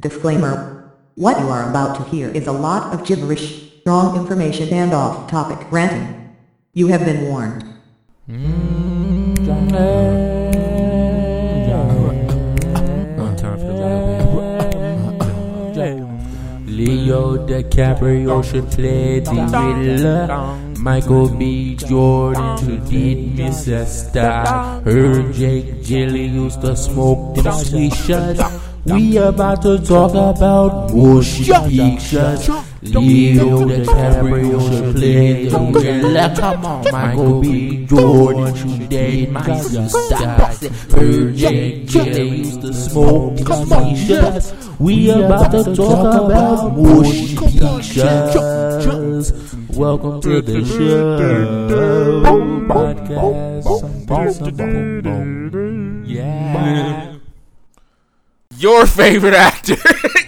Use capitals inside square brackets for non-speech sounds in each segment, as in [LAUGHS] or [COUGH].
Disclaimer. What you are about to hear is a lot of gibberish, wrong information and off-topic ranting. You have been warned. Time Leo DiCaprio should play the Riddler. Michael B. Jordan should did Miss Esther. Heard Jake Gilly used to smoke them sweet shots. We about to talk about bullshit pictures. Leo DiCaprio should play the Riddler. Come on, Michael B. Jordan should date my sister. Heard Jake Gilly used to smoke them sweet shots. We about to talk about bullshit pictures. Welcome to the show. Podcast. Yeah. Your favorite actor,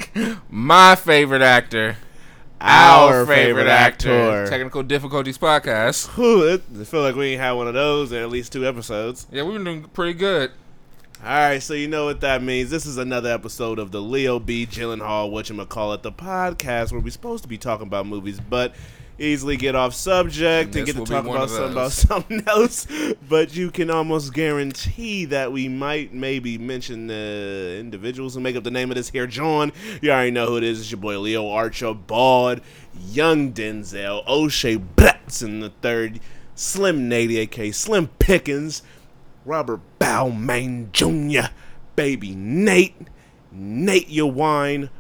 [LAUGHS] my favorite actor, our, Our favorite, favorite actor. actor. Technical difficulties podcast. It, I feel like we ain't had one of those in at least two episodes. Yeah, we've been doing pretty good. All right, so you know what that means. This is another episode of the Leo B. Gyllenhaal, whatchamacallit, the podcast where we're supposed to be talking about movies, but easily get off subject And and, get to talk about something, about something [LAUGHS] else. But you can almost guarantee that we might maybe mention the individuals who make up the name of this here. John, you already know who it is. It's your boy Leo Archibald, Young Denzel, O'Shea Blackson the third, Slim Nady, aka Slim Pickens, Robert Bowman Jr., Baby Nate, Nate Your Wine,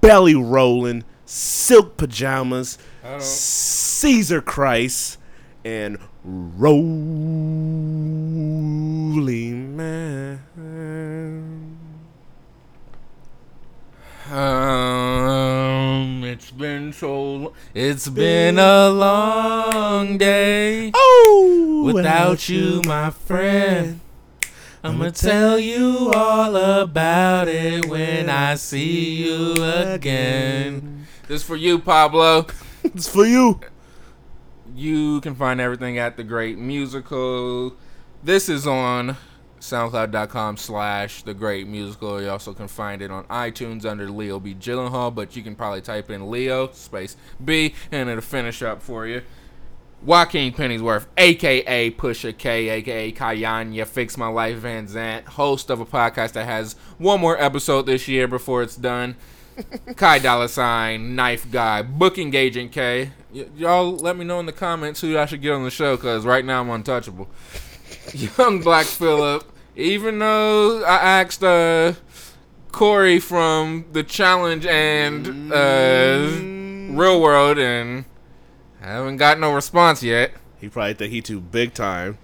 Belly Rolling, Silk Pajamas, Caesar Christ, and Rolly Man. Um, it's been so. It's been a long day Oh, without you, my friend. I'ma tell you all about it when I see you again. This for you, Pablo. [LAUGHS] It's for you. You can find everything at the Great Musical. This is on SoundCloud.com slash The Great Musical. You also can find it on iTunes under Leo B. Gyllenhaal, but you can probably type in Leo space B and it'll finish up for you. Joaquin Pennyworth, aka Pusha K, aka Kayanya, Fix My Life Van Zant, host of a podcast that has one more episode this year before it's done. Kai Dollar Sign, Knife Guy, Booking Agent K. Y- y'all let me know in the comments who I should get on the show because right now I'm untouchable. [LAUGHS] Young Black Phillip, even though I asked uh, Corey from The Challenge and uh, Real World and I haven't got no response yet. He probably think he too big time.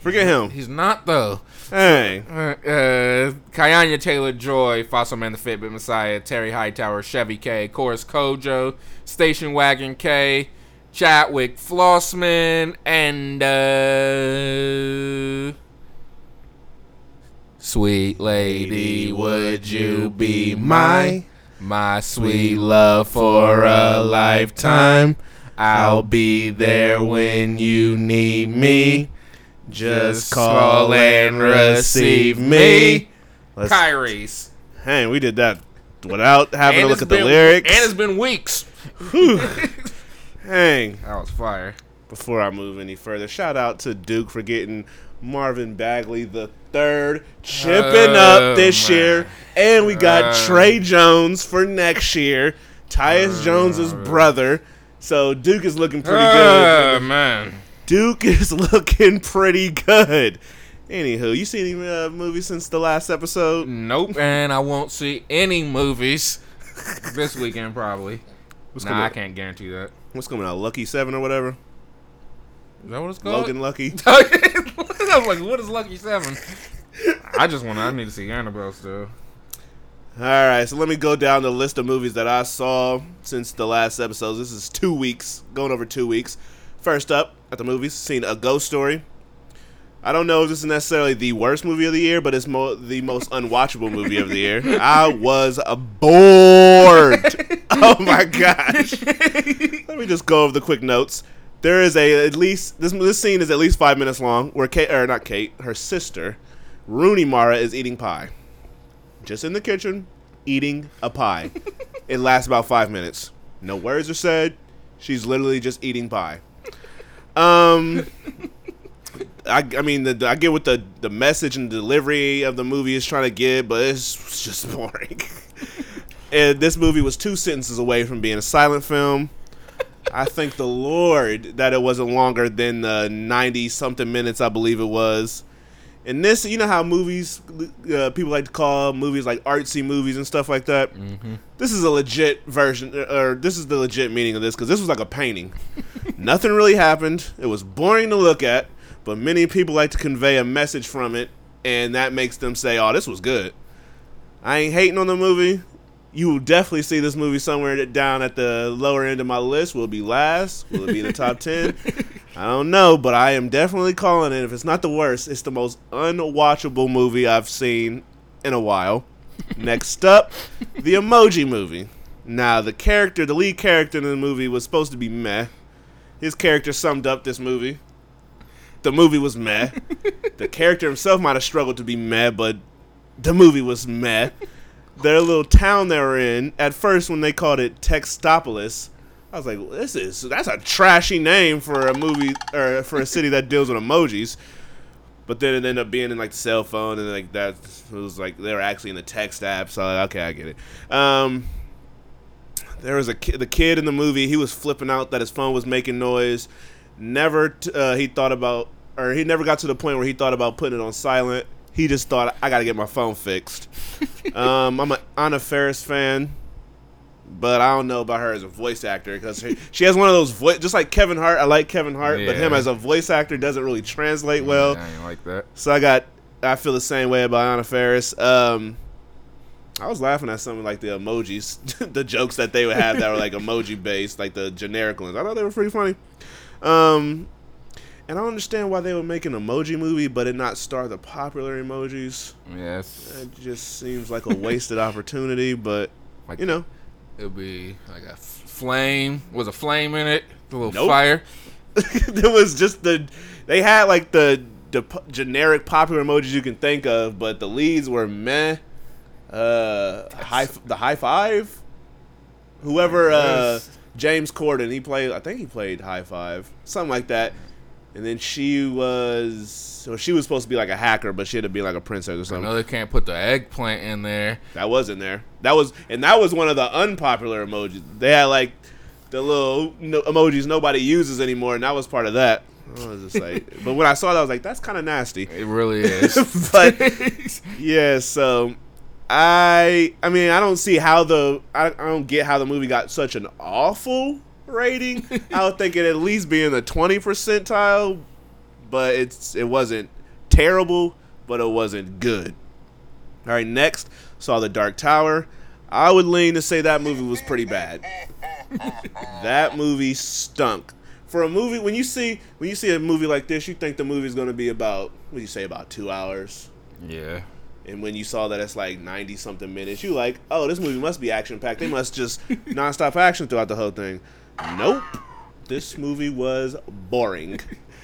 Forget him. He's not though. Hey, Uh, uh, Kayanya Taylor Joy, Fossil Man the Fitbit Messiah, Terry Hightower, Chevy K, Chorus Kojo, Station Wagon K, Chatwick Flossman, and uh, Sweet Lady, would you be my my sweet love for a lifetime? I'll be there when you need me. Just call and receive me. Let's, Kyrie's. hey, we did that without having to look at the been- lyrics. And it's been weeks. Hang. [LAUGHS] That was fire. Before I move any further, shout out to Duke for getting Marvin Bagley the third chipping Oh, up this year, and we got Uh. Tre Jones for next year, Tyus Jones's brother. So Duke is looking pretty Oh, good. man. Duke is [LAUGHS] looking pretty good. Anywho, you seen any uh, movies since the last episode? Nope. and I won't see any movies this weekend, probably. What's nah, coming I out? can't guarantee that. What's coming out? Lucky Seven or whatever? Is that what it's called? Logan Lucky. [LAUGHS] I was like, what is Lucky Seven? I just want to, I need to see Annabelle still. All right, so let me go down the list of movies that I saw since the last episode. This is two weeks, going over two weeks. First up at the movies, seen A Ghost Story. I don't know if this is necessarily the worst movie of the year, but it's mo- the most unwatchable movie of the year. [LAUGHS] I was bored. [LAUGHS] oh my gosh. Let me just go over the quick notes. There is a at least this this scene is at least five minutes long, where Kate or not Kate, her sister, Rooney Mara is eating pie, just in the kitchen, eating a pie. [LAUGHS] it lasts about five minutes. No words are said. She's literally just eating pie. Um, I, I mean, the, I get what the, the message and delivery of the movie is trying to get, but it's just [LAUGHS] boring. and this movie was two sentences away from being a silent film. I thank the Lord that it wasn't longer than the 90 something minutes, I believe it was. And this, you know how movies, uh, people like to call movies like artsy movies and stuff like that. Mm-hmm. This is a legit version, or this is the legit meaning of this, because this was like a painting. [LAUGHS] Nothing really happened. It was boring to look at, but many people like to convey a message from it, and that makes them say, "Oh, this was good." I ain't hating on the movie you will definitely see this movie somewhere down at the lower end of my list. Will it be last? Will it be in the top 10? [LAUGHS] I don't know, but I am definitely calling it. If it's not the worst, it's the most unwatchable movie I've seen in a while. [LAUGHS] Next up, the Emoji Movie. Now, the character, the lead character in the movie was supposed to be meh. His character summed up this movie. The movie was meh. [LAUGHS] the character himself might have struggled to be meh, but the movie was meh their little town they were in. At first, when they called it Textopolis, I was like, "This is that's a trashy name for a movie or for a city that deals with emojis." But then it ended up being in like the cell phone, and like that it was like they were actually in the text app. So like, okay, I get it. Um, there was a ki- the kid in the movie. He was flipping out that his phone was making noise. Never t- uh, he thought about, or he never got to the point where he thought about putting it on silent. He just thought I got to get my phone fixed. [LAUGHS] um, I'm an Anna Faris fan, but I don't know about her as a voice actor because she has one of those voice, just like Kevin Hart. I like Kevin Hart, yeah. but him as a voice actor doesn't really translate well. Yeah, I like that. So I got, I feel the same way about Anna Faris. Um, I was laughing at some of like the emojis, [LAUGHS] the jokes that they would have that were like [LAUGHS] emoji based, like the generic ones. I thought they were pretty funny. Um, and I don't understand why they would make an emoji movie, but it not star the popular emojis. Yes. It just seems like a wasted opportunity, but like, you know, it'll be like a flame. Was a flame in it? A little nope. fire. [LAUGHS] there was just the. They had like the the generic popular emojis you can think of, but the leads were meh. Uh, high the high five. Whoever uh, James Corden, he played. I think he played high five, something like that and then she was so she was supposed to be like a hacker, but she had to be like a princess or something. I know they can't put the eggplant in there. That was in there. That was and that was one of the unpopular emojis. They had like the little no, emojis nobody uses anymore, and that was part of that. I was just like, [LAUGHS] but when I saw that, I was like, that's kind of nasty. It really [LAUGHS] is. but [LAUGHS] yeah, so I I mean I don't see how the I, I don't get how the movie got such an awful rating. I would think it at least be in the twenty percentile, but it's it wasn't terrible, but it wasn't good. All right, next saw the Dark Tower. I would lean to say that movie was pretty bad. that movie stunk. For a movie, when you see when you see a movie like this, you think the movie's going to be about what do you say about two hours? Yeah. And when you saw that it's like ninety something minutes, you like, oh, this movie must be action packed. They must just [LAUGHS] nonstop action throughout the whole thing. Nope. This movie was boring.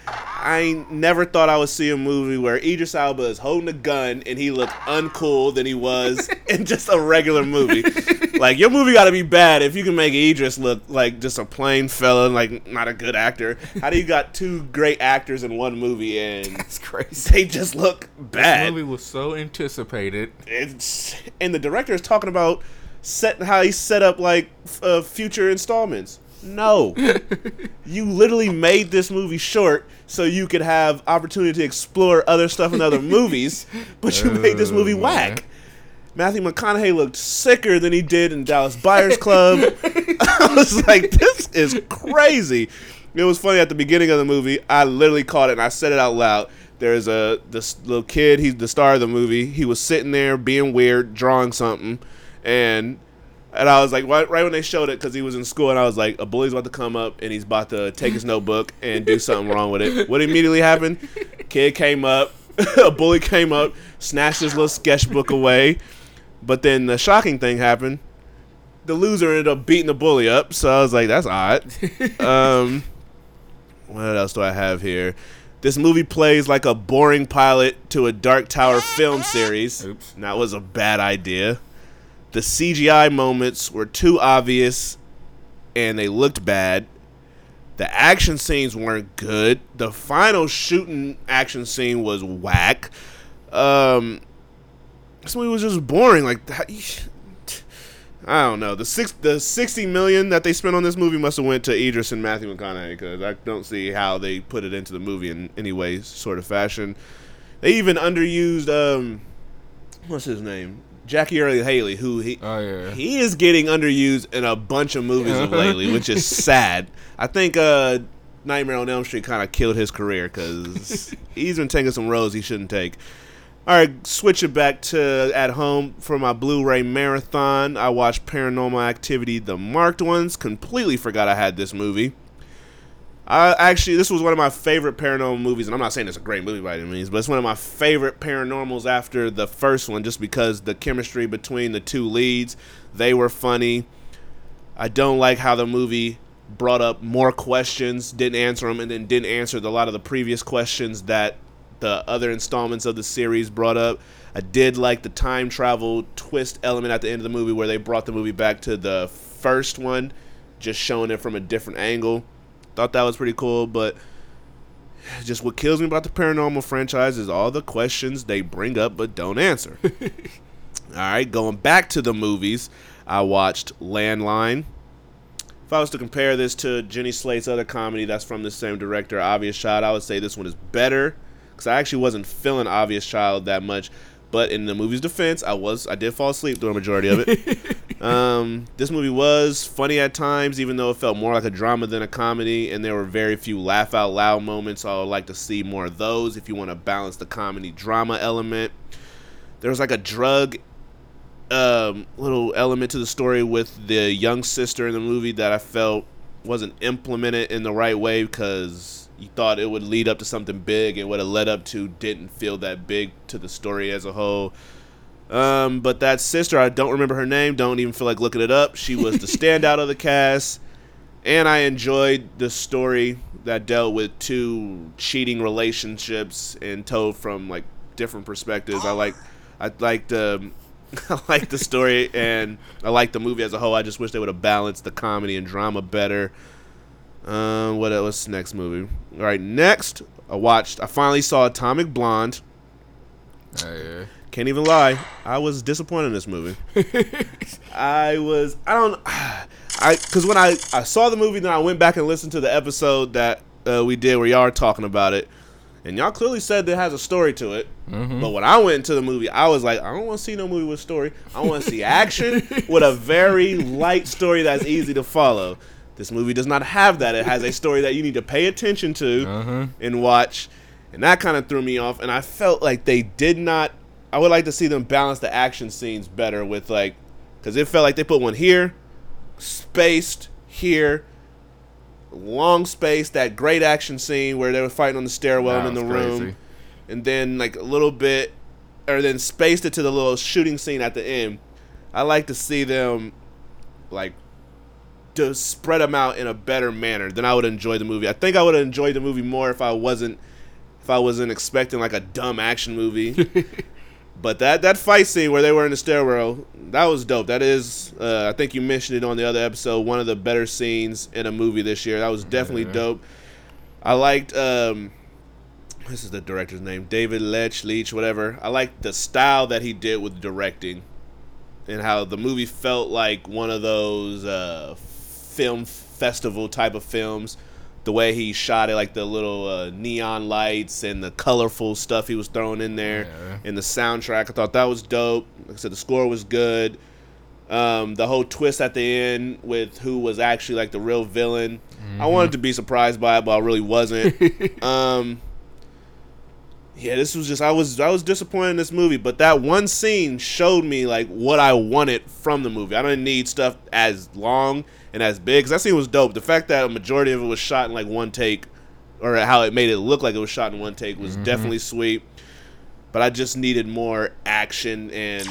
I never thought I would see a movie where Idris Elba is holding a gun and he looked uncool than he was [LAUGHS] in just a regular movie. like your movie got to be bad if you can make Idris look like just a plain fella, like not a good actor. How do you got two great actors in one movie and [LAUGHS] that's crazy? They just look bad. This movie was so anticipated. It's and the director is talking about set how he set up like uh, future installments. No. you literally made this movie short so you could have opportunity to explore other stuff in other [LAUGHS] movies, but you made this movie oh, whack. Matthew McConaughey looked sicker than he did in Dallas Buyers Club. [LAUGHS] I was like, this is crazy. It was funny at the beginning of the movie. I literally caught it and I said it out loud. There's a this little kid. He's the star of the movie. He was sitting there being weird, drawing something, and and I was like, right, right when they showed it, because he was in school, and I was like, a bully's about to come up, and he's about to take his notebook and do something wrong with it. What immediately happened? Kid came up, [LAUGHS] a bully came up, snatched his little sketchbook away, but then the shocking thing happened. The loser ended up beating the bully up, so I was like, that's odd. Um, what else do I have here? This movie plays like a boring pilot to a Dark Tower film series. Oops. And that was a bad idea. The CGI moments were too obvious and they looked bad. The action scenes weren't good. The final shooting action scene was whack. Um, this movie was just boring. Like, [SIGHS] I don't know. The six, the sixty million that they spent on this movie must have went to Idris and Matthew McConaughey because I don't see how they put it into the movie in any way, sort of fashion. They even underused um, what's his name, Jackie Earle Haley, who he Oh yeah. he is getting underused in a bunch of movies of lately, which is [LAUGHS] sad. I think uh, Nightmare on Elm Street kind of killed his career because [LAUGHS] he's been taking some roles he shouldn't take. All right, switch it back to at home for my Blu-ray marathon. I watched Paranormal Activity: The Marked Ones. Completely forgot I had this movie. I actually, this was one of my favorite paranormal movies, and I'm not saying it's a great movie by any means, but it's one of my favorite paranormals after the first one, just because the chemistry between the two leads, they were funny. I don't like how the movie brought up more questions, didn't answer them, and then didn't answer a lot of the previous questions that the other installments of the series brought up. I did like the time travel twist element at the end of the movie where they brought the movie back to the first one, just showing it from a different angle. Thought that was pretty cool, but just what kills me about the paranormal franchise is all the questions they bring up but don't answer. [LAUGHS] all right, going back to the movies, I watched Landline. If I was to compare this to Jenny Slate's other comedy that's from the same director, Obvious Child, I would say this one is better because I actually wasn't feeling Obvious Child that much. But in the movie's defense, I was I did fall asleep through a majority of it. [LAUGHS] um, this movie was funny at times, even though it felt more like a drama than a comedy, and there were very few laugh out loud moments. So I would like to see more of those if you want to balance the comedy drama element. There was like a drug um, little element to the story with the young sister in the movie that I felt wasn't implemented in the right way because you thought it would lead up to something big and what it led up to didn't feel that big to the story as a whole. Um, but that sister, I don't remember her name, don't even feel like looking it up. She was the [LAUGHS] standout of the cast, and I enjoyed the story that dealt with two cheating relationships and told from like different perspectives. I like, I liked, um, [LAUGHS] I liked the story and I liked the movie as a whole. I just wish they would have balanced the comedy and drama better. Um, what else? Next movie. All right, next I watched. I finally saw Atomic Blonde. Oh, yeah. Can't even lie. I was disappointed in this movie. [LAUGHS] I was. I don't. I because when I I saw the movie, then I went back and listened to the episode that uh, we did where y'all are talking about it, and y'all clearly said it has a story to it. But when I went into the movie, I was like, I don't want to see no movie with story. I want to see action [LAUGHS] with a very light story that's easy to follow. This movie does not have that. It has a story that you need to pay attention to and watch, and that kind of threw me off. And I felt like they did not. I would like to see them balance the action scenes better with like, because it felt like they put one here, spaced here, long space. That great action scene where they were fighting on the stairwell and in the room crazy. and then like a little bit, or then spaced it to the little shooting scene at the end. I like to see them like to spread them out in a better manner. Then I would enjoy the movie. I think I would have enjoyed the movie more if I wasn't if I wasn't expecting like a dumb action movie. [LAUGHS] but that that fight scene where they were in the stairwell, that was dope. That is, uh, I think you mentioned it on the other episode. One of the better scenes in a movie this year. That was definitely Yeah. dope. I liked. Um, this is the director's name, David Lech, Leach, whatever. I liked the style that he did with directing, and how the movie felt like one of those uh, film festival type of films. The way he shot it, like the little uh, neon lights and the colorful stuff he was throwing in there, Yeah. and the soundtrack. I thought that was dope. Like I said, the score was good. Um, the whole twist at the end with who was actually like the real villain. I wanted to be surprised by it, but I really wasn't. [LAUGHS] um, yeah, this was just I was I was disappointed in this movie, but that one scene showed me like what I wanted from the movie. I didn't need stuff as long and as big because that scene was dope. The fact that a majority of it was shot in like one take, or how it made it look like it was shot in one take, was mm-hmm. definitely sweet. But I just needed more action and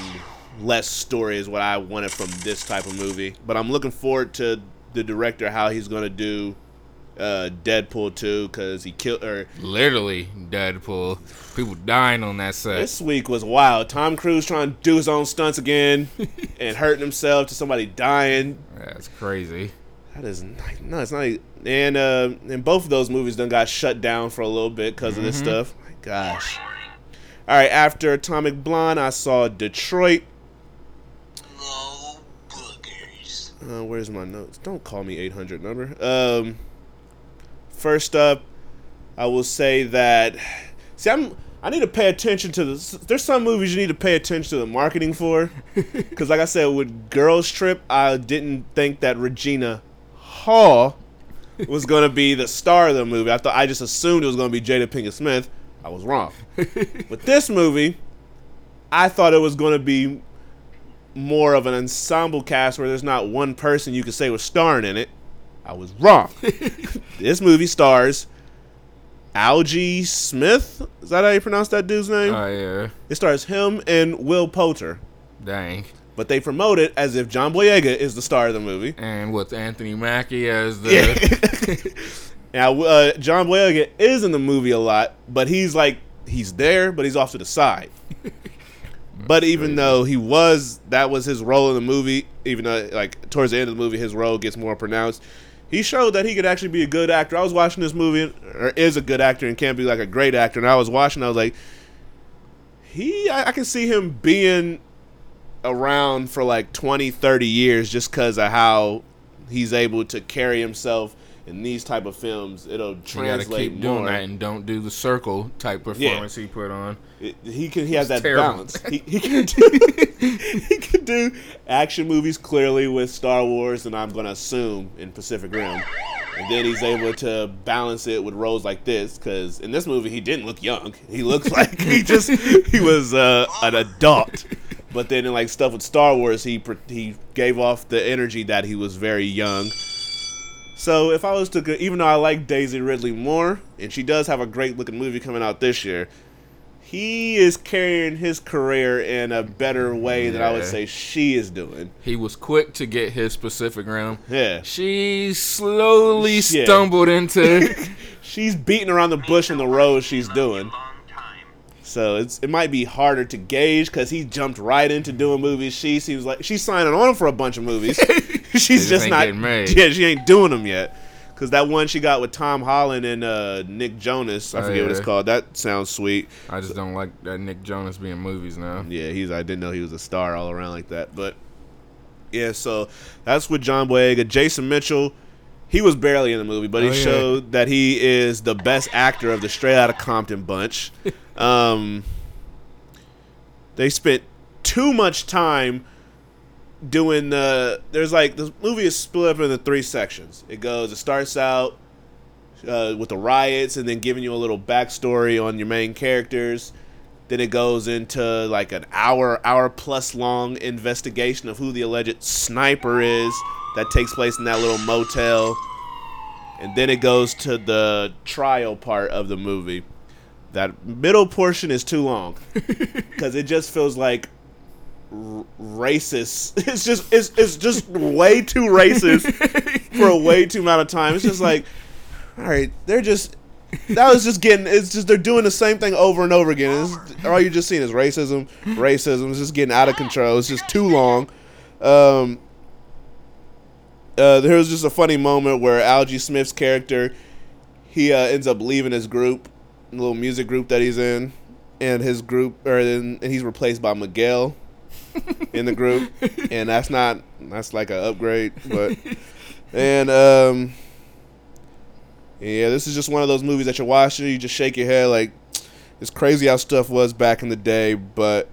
less story is what I wanted from this type of movie. But I'm looking forward to the director how he's going to do Uh, Deadpool 2 because he killed or Literally Deadpool. People dying on that set. This week was wild. Tom Cruise trying to do his own stunts again [LAUGHS] and hurting himself to somebody dying. That's crazy. That is not, no, it's not. And uh, and both of those movies done got shut down for a little bit because of this stuff. My gosh. All right, after Atomic Blonde, I saw Detroit. No boogers. Uh, where's my notes? Don't call me 800 number. Um, first up, I will say that. See, I'm. I need to pay attention to the. There's some movies you need to pay attention to the marketing for, [LAUGHS] because like I said with Girls Trip, I didn't think that Regina Hall was gonna be the star of the movie. I thought I just assumed it was gonna be Jada Pinkett Smith. I was wrong. [LAUGHS] with this movie, I thought it was gonna be more of an ensemble cast where there's not one person you could say was starring in it. I was wrong. [LAUGHS] this movie stars Algee Smith. Is that how you pronounce that dude's name? Oh yeah. it stars him and Will Poulter. Dang. But they promote it as if John Boyega is the star of the movie. And with Anthony Mackie as the [LAUGHS] Now, uh, John Boyega is in the movie a lot, but he's like he's there, but he's off to the side. [LAUGHS] but even though he was, that was his role in the movie. Even though, like towards the end of the movie, his role gets more pronounced. He showed that he could actually be a good actor. I was watching this movie, or is a good actor, and can be like a great actor. And I was watching, I was like, he, I, I can see him being around for like 20, 30 years just because of how he's able to carry himself in these type of films. It'll You gotta translate keep doing that and don't do the circle type performance he put on. It- he can he has that terrible. balance. He, he [LAUGHS] can do [LAUGHS] he can do action movies clearly with Star Wars, and I'm gonna assume in Pacific Rim. And then he's able to balance it with roles like this, because in this movie he didn't look young. He looked [LAUGHS] like he just he was uh, an adult. But then in like stuff with Star Wars, he he gave off the energy that he was very young. So if I was to, go, even though I like Daisy Ridley more, and she does have a great looking movie coming out this year, he is carrying his career in a better way than I would say she is doing. He was quick to get his Pacific Rim. Yeah, She slowly Yeah. stumbled into [LAUGHS] she's beating around the bush in the road she's doing. So it's it might be harder to gauge because he jumped right into doing movies. She seems like she's signing on for a bunch of movies. [LAUGHS] she's just just not. Yeah, she ain't doing them yet. Cause that one she got with Tom Holland and uh, Nick Jonas, I Oh, forget what it's called. That sounds sweet. I just don't like that Nick Jonas being movies now. Yeah, he's. I didn't know he was a star all around like that. But yeah, so that's with John Boyega. Jason Mitchell, he was barely in the movie, but he Oh, yeah. showed that he is the best actor of the Straight Outta Compton bunch. [LAUGHS] um, they spent too much time doing the. There's like the movie is split up into three sections. It goes. It starts out uh, with the riots and then giving you a little backstory on your main characters. Then it goes into like an hour, hour plus long investigation of who the alleged sniper is that takes place in that little motel. And then it goes to the trial part of the movie. That middle portion is too long [LAUGHS] because it just feels like r- racist. [LAUGHS] It's just it's it's just way too racist for a way too amount of time. It's just like, all right, they're just that was just getting. It's just they're doing the same thing over and over again. It's, all you're just seeing is racism, racism. It's just getting out of control. It's just too long. Um, uh, there was just a funny moment where Algee Smith's character he uh, ends up leaving his group, little music group that he's in, and his group, or and he's replaced by Miguel [LAUGHS] in the group, and that's not that's like an upgrade, but and um, yeah, this is just one of those movies that you're watching, you just shake your head like it's crazy how stuff was back in the day, but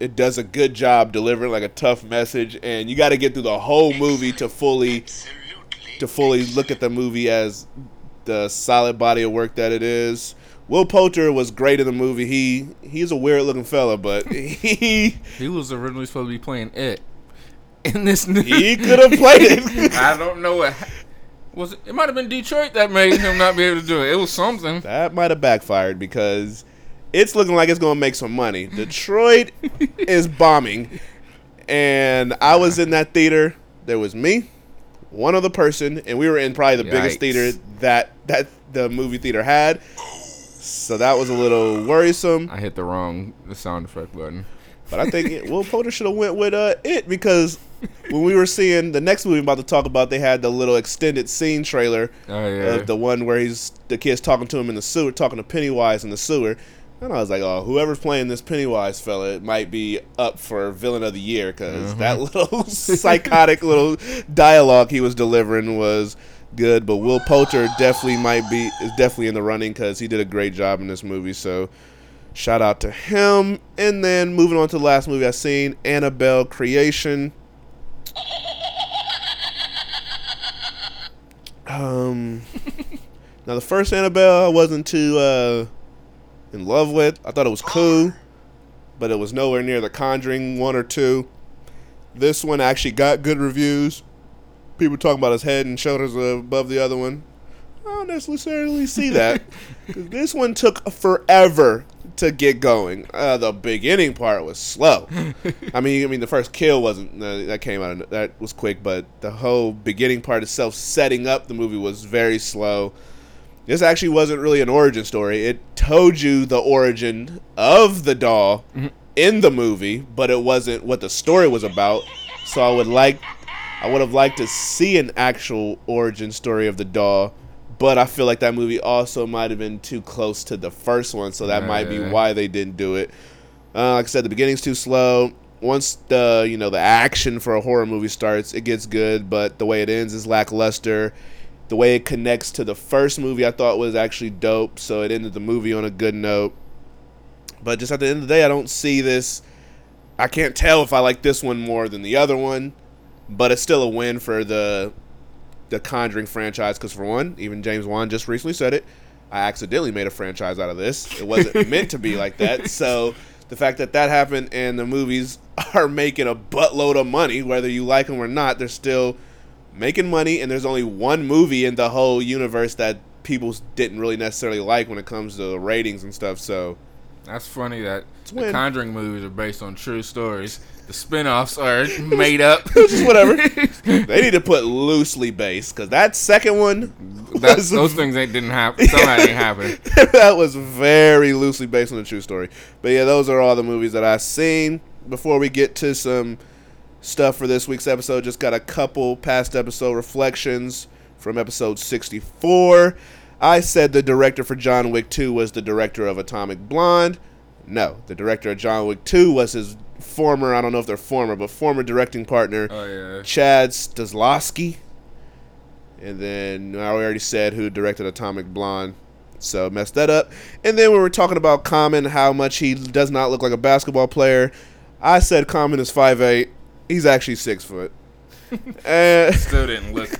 it does a good job delivering like a tough message, and you got to get through the whole movie to fully to fully look at the movie as the solid body of work that it is. Will Poulter was great in the movie. He he's a weird looking fella, but [LAUGHS] he He was originally supposed to be playing it in this new. he could have played it. [LAUGHS] I don't know what was. It, it might have been Detroit that made him not be able to do it. It was something. that might have backfired because it's looking like it's going to make some money. [LAUGHS] Detroit is bombing, and I was in that theater. There was me, one other person, and we were in probably the biggest theater that that the movie theater had. So that was a little worrisome. I hit the wrong the sound effect button. But I think it, Will Poulter should have went with uh, it because when we were seeing the next movie I'm about to talk about, they had the little extended scene trailer Oh yeah. of the one where he's the kid's talking to him in the sewer, talking to Pennywise in the sewer. And I was like, oh, whoever's playing this Pennywise fella, it might be up for villain of the year because that [LAUGHS] little psychotic little dialogue he was delivering was good. But Will Poulter definitely might be is definitely in the running because he did a great job in this movie. So shout out to him. And then moving on to the last movie I seen, Annabelle Creation. Um, now the first Annabelle I wasn't too uh, in love with. I thought it was cool, but it was nowhere near the Conjuring one or two. This one actually got good reviews. People talking about his head and shoulders above the other one. I don't necessarily see that. [LAUGHS] this one took forever to get going. Uh, the beginning part was slow. I mean, I mean, the first kill wasn't uh, that came out of, that was quick, but the whole beginning part itself, setting up the movie, was very slow. This actually wasn't really an origin story. It told you the origin of the doll in the movie, but it wasn't what the story was about. So I would like, I would have liked to see an actual origin story of the doll, but I feel like that movie also might have been too close to the first one, so that might be Yeah. why they didn't do it. Uh, like I said, the beginning's too slow. Once the you know the action for a horror movie starts, it gets good, but the way it ends is lackluster. The way it connects to the first movie, I thought was actually dope. So it ended the movie on a good note. But just at the end of the day, I don't see this. I can't tell if I like this one more than the other one, but it's still a win for the the Conjuring franchise. Because for one, even James Wan just recently said it. I accidentally made a franchise out of this. It wasn't [LAUGHS] meant to be like that. So the fact that that happened and the movies [LAUGHS] are making a buttload of money, whether you like them or not, they're still making money. And there's only one movie in the whole universe that people didn't really necessarily like when it comes to ratings and stuff. So That's funny that the. Conjuring movies are based on true stories. The spin-offs are [LAUGHS] made up. [LAUGHS] just whatever. [LAUGHS] they need to put loosely based because that second one, That, was- those things ain't didn't happen. Somehow ain't happen. that was very loosely based on a true story. But yeah, those are all the movies that I've seen. Before we get to some stuff for this week's episode, just got a couple past episode reflections from episode 64. I said the director for John Wick 2 was the director of Atomic Blonde. No, the director of John Wick 2 was his former, I don't know if they're former, but former directing partner, Oh yeah. Chad Stahelski. And then I already said who directed Atomic Blonde. So messed that up. And then we were talking about Common, how much he does not look like a basketball player. I said Common is 5'8. He's actually 6 foot. [LAUGHS] and Still didn't look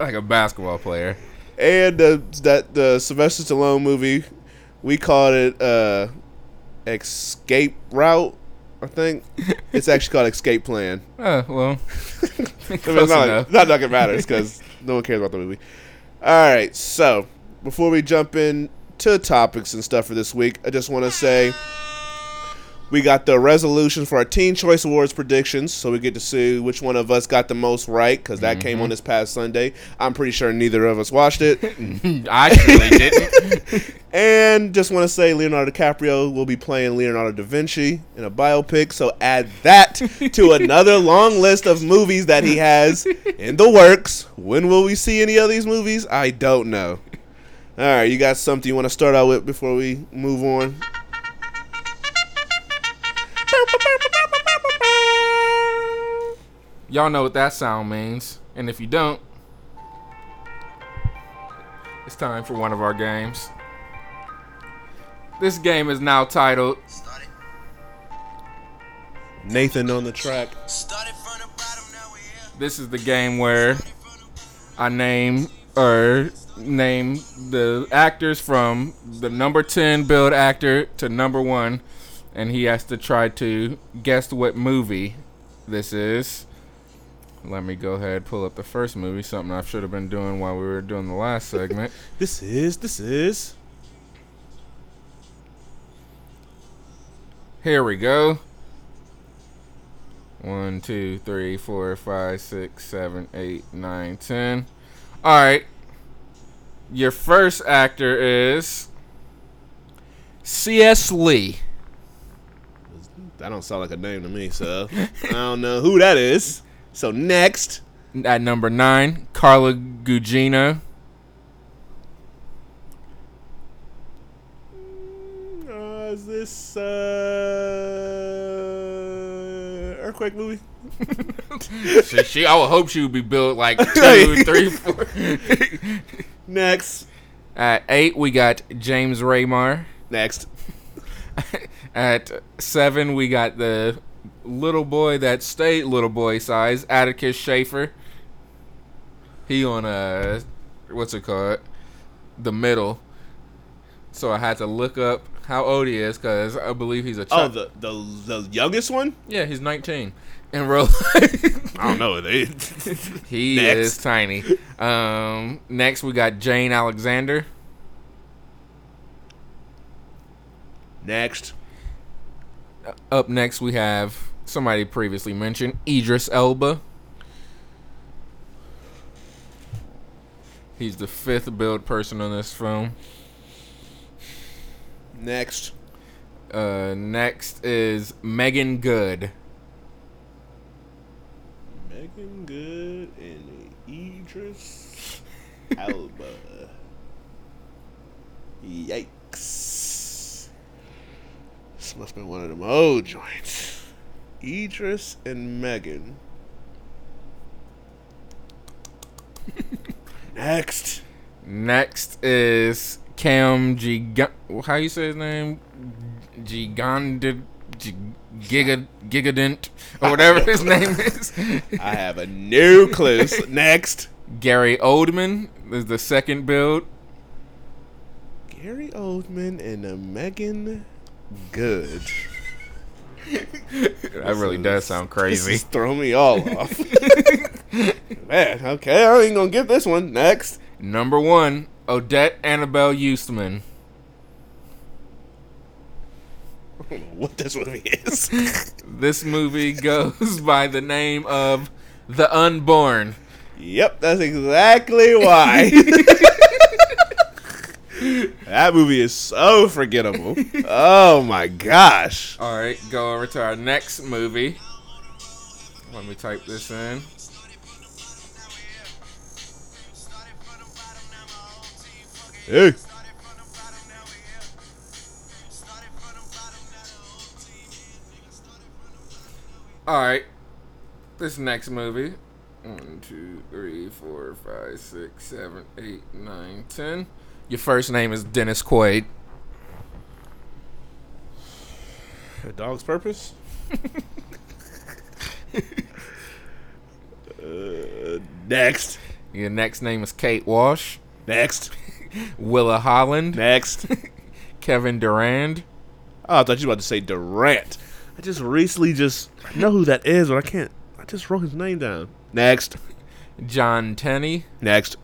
like a basketball player. and uh, that the Sylvester Stallone movie, we called it uh, Escape Route. I think it's actually called Escape Plan. [LAUGHS] Oh well. [LAUGHS] I mean, not, not like it matters because no one cares about the movie. All right, so before we jump in to topics and stuff for this week, I just want to say we got the resolutions for our Teen Choice Awards predictions, so we get to see which one of us got the most right because that came Mm-hmm. on this past Sunday. I'm pretty sure neither of us watched it. [LAUGHS] I didn't. [LAUGHS] And just want to say Leonardo DiCaprio will be playing Leonardo da Vinci in a biopic, so add that to [LAUGHS] another long list of movies that he has in the works. When will we see any of these movies? I don't know. All right, you got something you want to start out with before we move on? Y'all know what that sound means, and if you don't, it's time for one of our games. This game is now titled Nathan on the track. started from the bottom, now we're here. This is the game where I name or name the actors from the number 10 build actor to number 1 and he has to try to guess what movie this is. Let me go ahead pull up the first movie, something I should have been doing while we were doing the last [LAUGHS] segment. This is, this is. Here we go. One, two, three, four, five, six, seven, eight, nine, ten. All right. Your first actor is C.S. Lee. That don't sound like a name to me, so I don't know who that is. [LAUGHS] So next, At number nine, Carla Gugino. uh, is this uh, earthquake movie? [LAUGHS] she, she, I would hope she would be built like [LAUGHS] two, three, four. [LAUGHS] Next, At eight, we got James Remar. next. At seven, we got the little boy that stayed little boy size, Atticus Shaffer. He on a what's it called? The middle. So I had to look up how old he is because I believe he's a Oh, the the the youngest one? yeah, he's 19 in real [LAUGHS] life. I don't know. They, [LAUGHS] he Next. is tiny. Um, next we got Jane Alexander. next. Up next we have somebody previously mentioned, Idris Elba. He's the fifth build person on this film. Next. Uh, next is Meagan Good. Meagan Good and Idris [LAUGHS] Elba. Yikes. Must have been one of them old joints. Idris and Meagan. [LAUGHS] Next. Next is Cam G. How you say his name? Giga Gigadent or whatever [LAUGHS] his name is. I have a new clue. [LAUGHS] Next. Gary Oldman is the second build. Gary Oldman and a Meagan Good. That really does sound crazy. This is throwing me all [LAUGHS] off. Man, okay, I ain't gonna get this one. Next. Number one, Odette Annable Yustman. I don't know what this movie is. [LAUGHS] This movie goes [LAUGHS] by the name of The Unborn. yep, that's exactly why. That movie is so forgettable. Oh my gosh. All right, go over to our next movie. Let me type this in. Hey. All right, this next movie. One, two, three, four, five, six, seven, eight, nine, ten. Your first name is Dennis Quaid. A dog's purpose? [LAUGHS] uh, next. Your next name is Kate Walsh. Next. [LAUGHS] Willa Holland. Next. [LAUGHS] Kevin Durand. Oh, I thought you were about to say Durant. I just recently just I know who that is, but I can't. I just wrote his name down. Next. Jon Tenney. Next.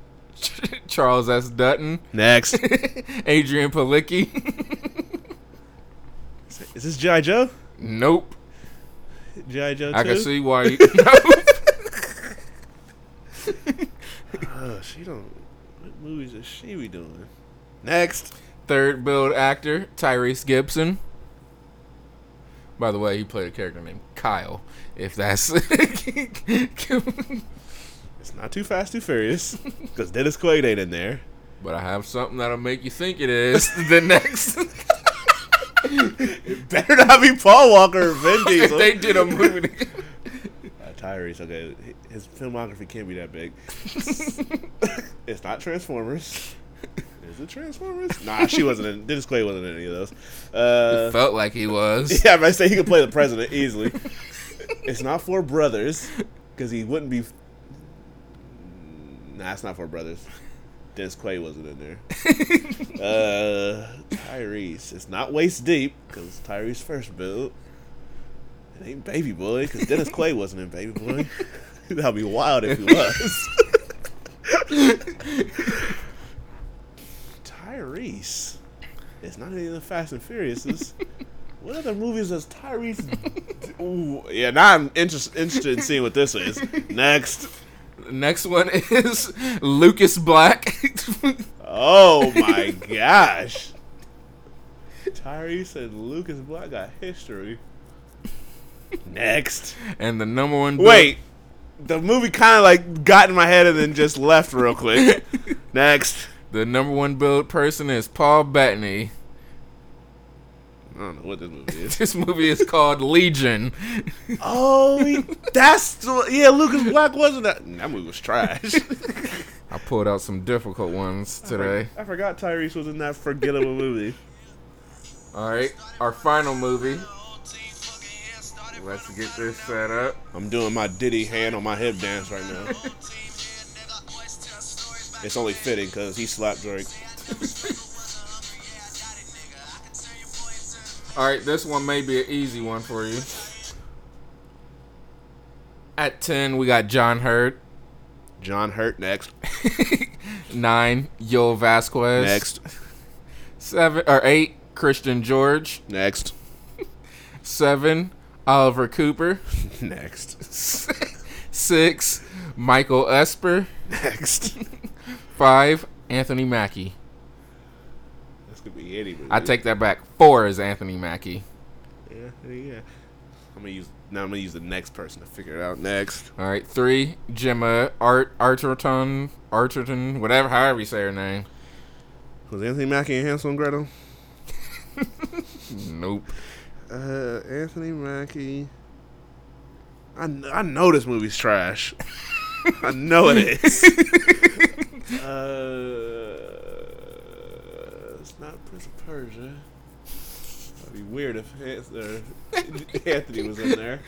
Charles S. Dutton. Next. [LAUGHS] Adrianne Palicki. [LAUGHS] is this G.I. Joe? nope. G.I. Joe 2? I can see why [LAUGHS] you. Oh, she don't. What movies is she be doing? Next. Third build actor Tyrese Gibson. By the way, he played a character named Kyle. If that's It's not too fast, too furious. [LAUGHS] Because Dennis Quaid ain't in there. but I have something that'll make you think it is [LAUGHS] the next. [LAUGHS] it Better not be Paul Walker or Vin Diesel. they did a movie. Uh, Tyrese, okay, his filmography can't be that big. it's not Transformers. Is it Transformers? Nah, she wasn't in. Dennis Quaid wasn't in any of those. Uh, Felt like he was. yeah, I say he could play the president easily. it's not Four Brothers because he wouldn't be. Nah, it's not Four Brothers. [LAUGHS] Dennis Quaid wasn't in there. [LAUGHS] uh, Tyrese. It's not Waist Deep because Tyrese first build. It ain't Baby Boy because Dennis Quaid wasn't in Baby Boy. [LAUGHS] That'd be wild if he was. Tyrese. It's not any of the Fast and Furiouses. What other movies does Tyrese? Ooh, yeah, now I'm interest, interested in seeing what this is. Next. Next one is [LAUGHS] Lucas Black. Oh my gosh. Tyrese and Lucas Black got history. Next. and the number one. Wait. The movie kind of like got in my head and then just left real quick. [LAUGHS] Next. The number one build person is Paul Bettany. I don't know what this movie is. [LAUGHS] This movie is called Legion. Oh, he- that's the, yeah. Lucas Black wasn't that. That movie was trash. [LAUGHS] I pulled out some difficult ones today. I forgot Tyrese was in that forgettable movie. All right, our final movie. Whole team fucking here started Let's get this set up. I'm doing my Diddy hand on my hip dance right now. team here, nigga. Always [LAUGHS] tell stories about It's only fitting because he slapped Drake. All right, this one may be an easy one for you. At 10, we got John Heard. John Heard next. [LAUGHS] 9, Yul Vazquez. Next. 7 or 8, Christian George. Next. 7, Oliver Cooper. [LAUGHS] Next. [LAUGHS] 6, Michael Esper. Next. 5, Anthony Mackie. Could be. I take that back. 4 is Anthony Mackie. Yeah, yeah. I'm gonna use now. I'm gonna use the next person to figure it out. Next. All right, 3, Gemma Art Arterton, Arterton, whatever, however you say her name. Was Anthony Mackie in Hansel and Gretel? [LAUGHS] Nope. Uh, Anthony Mackie. I, I know this movie's trash. [LAUGHS] I know it is. [LAUGHS] uh, not Prince of Persia. That'd be weird if [LAUGHS] Anthony was in there.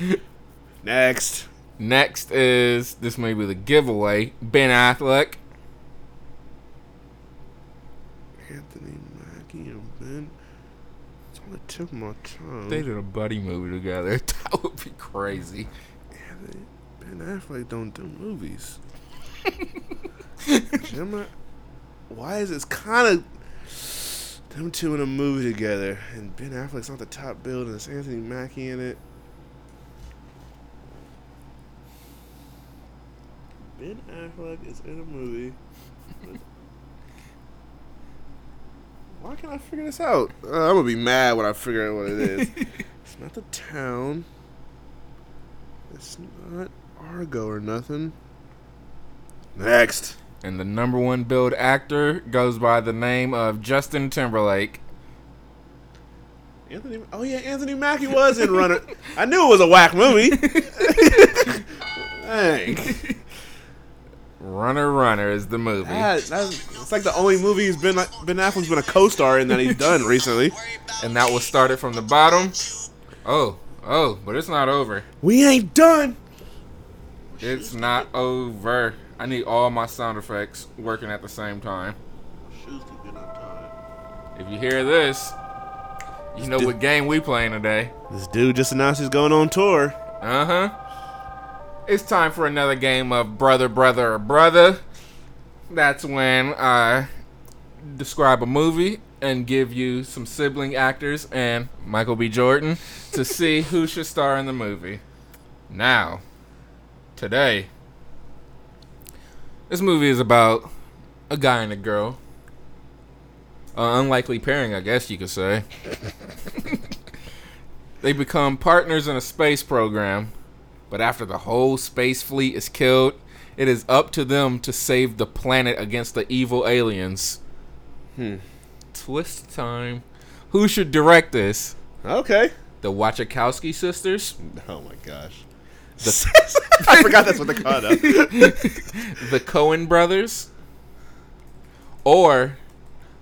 Next. Next is this may be the giveaway. Ben Affleck. Anthony Mackie and Ben. It's on the tip of my tongue. They did a buddy movie together. [LAUGHS] That would be crazy. Anthony, Ben Affleck don't do movies. [LAUGHS] Gemma, why is it's kind of them two in a movie together, and Ben Affleck's not the top build, and it's Anthony Mackie in it. Ben Affleck is in a movie. [LAUGHS] Why can't I figure this out? Uh, I'm gonna be mad when I figure out what it is. [LAUGHS] it's not the town. It's not Argo or nothing. Next. And the number one billed actor goes by the name of Justin Timberlake. Anthony. Oh yeah, Anthony Mackie was in Runner. I knew it was a whack movie. [LAUGHS] Dang. Runner Runner is the movie. That, that's, it's like the only movie he's been like Ben Affleck's been a co-star in that he's done recently. And that was started from the bottom. Oh, oh, but it's not over. We ain't done. It's not over. I need all my sound effects working at the same time. If you hear this, you know what game we playing today. This dude just announced he's going on tour. Uh huh. It's time for another game of brother, brother, or brother. That's when I describe a movie and give you some sibling actors and Michael B. Jordan to see who should star in the movie. Now, today, this movie is about a guy and a girl. An unlikely pairing, I guess you could say. [LAUGHS] they become partners in a space program, but after the whole space fleet is killed, it is up to them to save the planet against the evil aliens. Hmm. Twist time. Who should direct this? Okay. The Wachowski sisters? Oh my gosh. [LAUGHS] [LAUGHS] I forgot that's what they called up. [LAUGHS] The Coen brothers? Or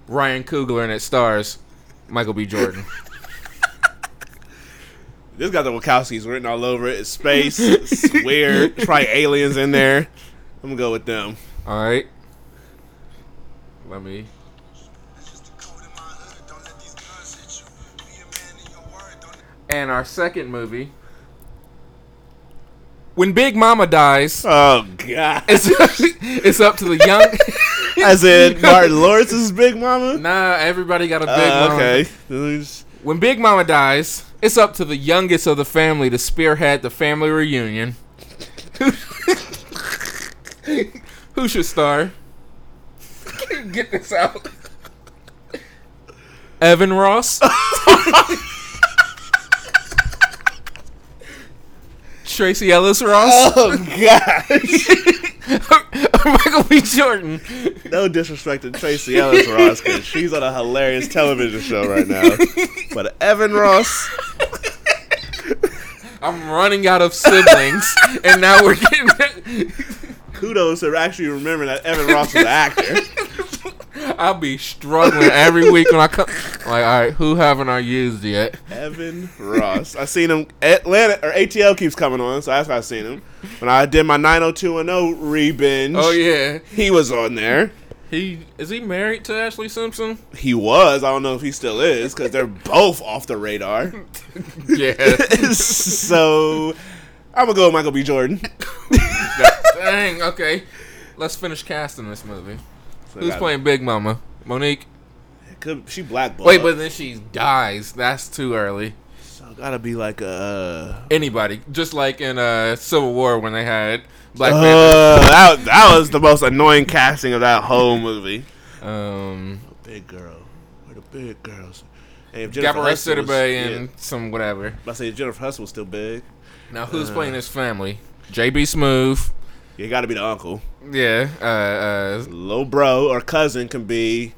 Ryan Coogler and it stars Michael B. Jordan? This got the Wachowskis written all over it. It's space. It's weird. Try aliens in there. I'm gonna go with them. All right. Let me. That's just the code in my hood. Don't let these guns hit you. Be a man in your word. Don't And our second movie. When Big Mama dies, Oh god. it's, [LAUGHS] it's up to the young. [LAUGHS] As in Martin Lawrence's Big Mama. nah, everybody got a big Uh, mama. okay. There's- When Big Mama dies, it's up to the youngest of the family to spearhead the family reunion. [LAUGHS] Who should star? Get this out. Evan Ross. Tracee Ellis Ross. Oh gosh! [LAUGHS] Michael B. Jordan. No disrespect to Tracee Ellis Ross because she's on a hilarious television show right now. But Evan Ross, I'm running out of siblings, and now we're getting. kudos for actually remembering that Evan Ross was an actor. I'll be struggling every week when I come. Like, all right, who haven't I used yet? Evan Ross. I seen him. Atlanta or ATL keeps coming on, so that's why I seen him. When I did my 90210 re-binge, Oh yeah, he was on there. he is he married to Ashlee Simpson? He was. I don't know if he still is because they're both off the radar. [LAUGHS] Yeah. [LAUGHS] so I'm gonna go with Michael B. Jordan. [LAUGHS] Dang. Okay, let's finish casting this movie. So Who's playing Big Mama? Mo'Nique. Could, she blackballed. Wait, but then she dies. That's too early. so gotta be like a. Anybody, just like in uh, Civil War when they had Black Uh, Panther. that that was the most annoying casting of that whole movie. Um, a Big girl, where the big girls? Hey, if Jennifer Hudson was- Sidibe yeah, and some whatever. I say Jennifer Hudson was still big. Now, who's playing his family? JB Smoove. You got to be the uncle. Yeah. Uh, uh, Low bro or cousin can be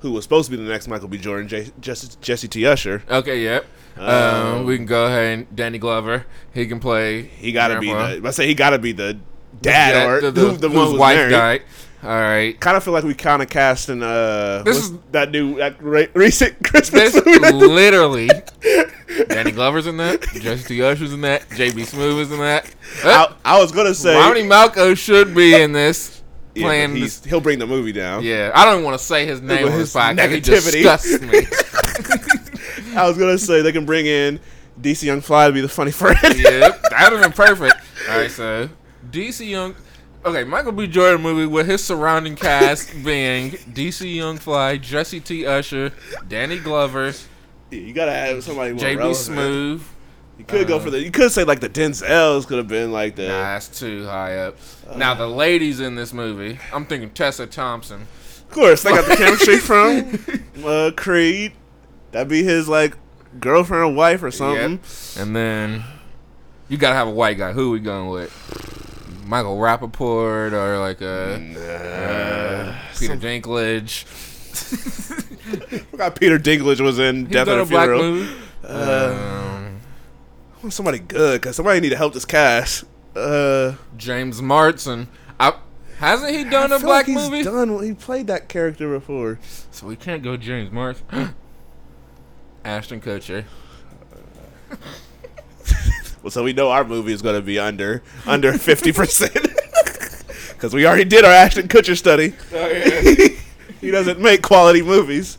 who was supposed to be the next Michael B. Jordan, J- Jesse, Jesse T. Usher. okay. Yep. Um, Um, we can go ahead and Danny Glover. He can play. He got to be the. I say he got to be the dad Yeah, or the, the, the, the, one whose wife married. died. All right. Kind of feel like we kind of cast in uh This is- that new that re- recent [LAUGHS] Christmas This movie. literally. [LAUGHS] Danny Glover's in that. Jesse T. Usher's in that. JB Smoove is in that. I, I was gonna say Romany Malco should be in this. yeah, Playing he's, this. he'll bring the movie down. Yeah, I don't even want to say his name on his this podcast. Negativity. me. [LAUGHS] I was gonna say they can bring in DC Young Fly to be the funny friend. yep, that would have been perfect. All right, so DC Young. Okay, Michael B. Jordan movie with his surrounding cast [LAUGHS] being DC Young Fly, Jesse T. Usher, Danny Glover, you gotta have somebody more JB relevant. Smoove. You could go for the. You could say like the Denzels could have been like the. Nah, that's too high up. Now the ladies in this movie, I'm thinking Tessa Thompson. Of course, they got the chemistry [LAUGHS] from uh, Creed. That'd be his like girlfriend or wife or something. Yep. And then you gotta have a white guy. Who we going with? Michael Rapaport or like a uh, Peter Dinklage. [LAUGHS] Forgot Peter Dinklage was in He's Death done at a a black Funeral. movie. Um, I want somebody good because somebody need to help this cast. Uh, James Marsden. I, hasn't he done I a feel black like he's movie? Done. He played that character before. So we can't go James Marsden. [GASPS] Ashton Kutcher. [LAUGHS] So we know our movie is going to be under under fifty percent [LAUGHS] because we already did our Ashton Kutcher study. Oh, [LAUGHS] he doesn't make quality movies.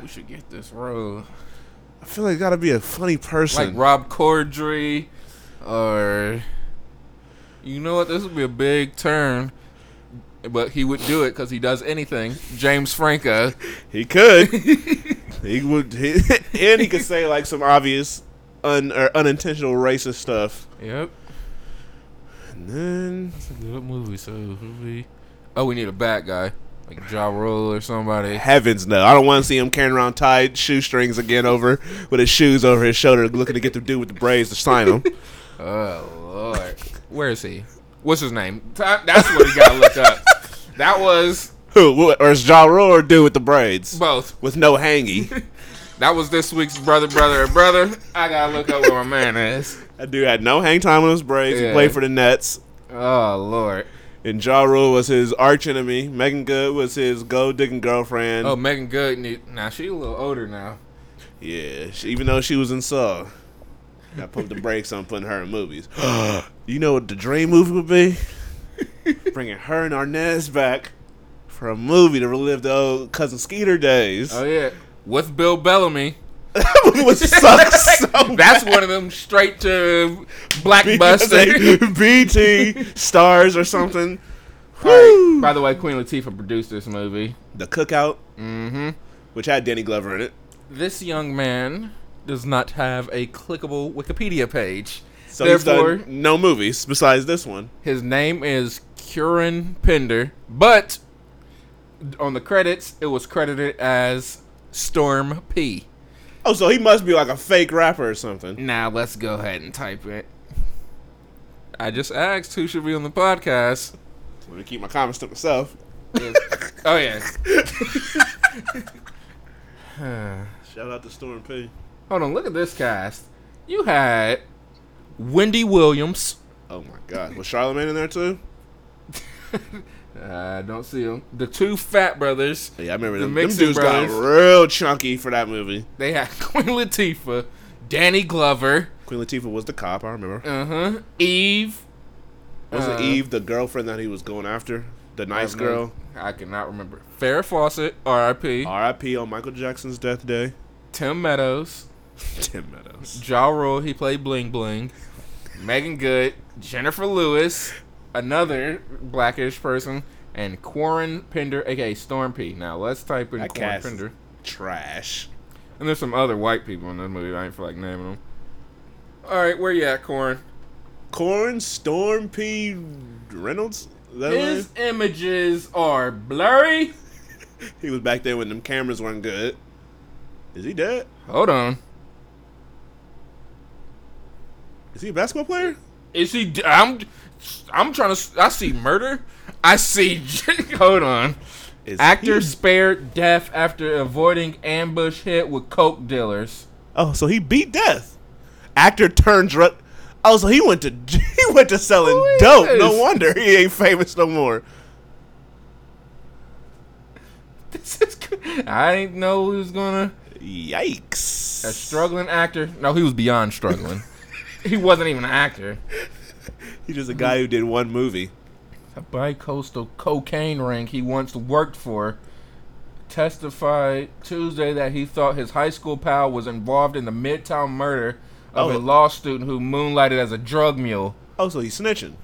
We should get this role. I feel like got to be a funny person, Like. Rob Corddry or you know what this would be a big turn but he would do it because he does anything james franco he could. [LAUGHS] he would. He, and he could say like some obvious un, or unintentional racist stuff. yep. And then it's a good movie so we oh we need a bad guy. Like Ja Rule or somebody. Heavens no, I don't want to see him carrying around tied shoestrings again over with his shoes over his shoulder, looking to get the dude with the braids to sign him. [LAUGHS] oh lord. Where is he? What's his name? That's what he gotta look up. That was Who? Wh- Or is Ja Rule or dude with the braids? Both. With no hangy? [LAUGHS] that was this week's brother brother or brother i gotta look up where my man is [LAUGHS] That dude had no hang time on his braids. Yeah. He played for the Nets. oh lord And Ja Rule was his arch enemy. Meagan Good was his gold digging girlfriend. Oh, Meagan Good. Need, now she a little older now. Yeah, she, even though she was in Saw. I put the brakes on putting her in movies. [GASPS] you know what the dream movie would be? [LAUGHS] Bringing her and Arnez back for a movie to relive the old cousin Skeeter days. Oh yeah, with Bill Bellamy. [LAUGHS] would suck [LAUGHS] so That's one of them straight to blackbuster. [LAUGHS] BT stars or something. Right, By the way, Queen Latifah produced this movie. The Cookout, Mm-hmm. which had Danny Glover in it. This young man does not have a clickable Wikipedia page. So Therefore, no movies besides this one. his name is Quran Pender, but on the credits, it was credited as Storm P. Oh, so he must be like a fake rapper or something. Now let's go ahead and type it. I just asked who should be on the podcast. Let me keep my comments to myself. [LAUGHS] oh yeah. [LAUGHS] Shout out to Storm P. Hold on, look at this cast. You had Wendy Williams. Oh my God, was Charlemagne in there too? [LAUGHS] I don't see them. The two Fat Brothers. Yeah, I remember The them. Them dudes brothers. got real chunky for that movie. They had [LAUGHS] Queen Latifah, Danny Glover, Queen Latifah was the cop. I remember. uh huh, Eve. Was uh, it Eve the girlfriend that he was going after? The nice girl. I cannot remember. Farrah Fawcett, R.I.P. R.I.P. on Michael Jackson's death day. Tim Meadows, [LAUGHS] Tim Meadows. Ja Rule, he played Bling Bling. Meagan Good, Jennifer Lewis, another blackish person, and Quran Pender, aka Storm P. Now let's type in That Quran Pender. trash. And there's some other white people in this movie. I ain't feel like naming them. All right, where you at, Corin? Corn Storm P. Reynolds. That His images are blurry. [LAUGHS] He was back there when them cameras weren't good. Is he dead? Hold on. Is he a basketball player? Is he? d- I'm. I'm trying to. I see murder. I see. [LAUGHS] hold on. Is Actor he- spared death after avoiding ambush hit with coke dealers. Oh, so he beat death. Actor turned drug. Oh, so he went to [LAUGHS] he went to selling Who is dope. No wonder he ain't famous no more. [LAUGHS] This is. I didn't know he was gonna. Yikes! A struggling actor. No, he was beyond struggling. he wasn't even an actor. He's just a guy who did one movie. A bi-coastal cocaine ring he once worked for testified Tuesday that he thought his high school pal was involved in the Midtown murder of Oh. a law student who moonlighted as a drug mule. Oh, so he's snitching.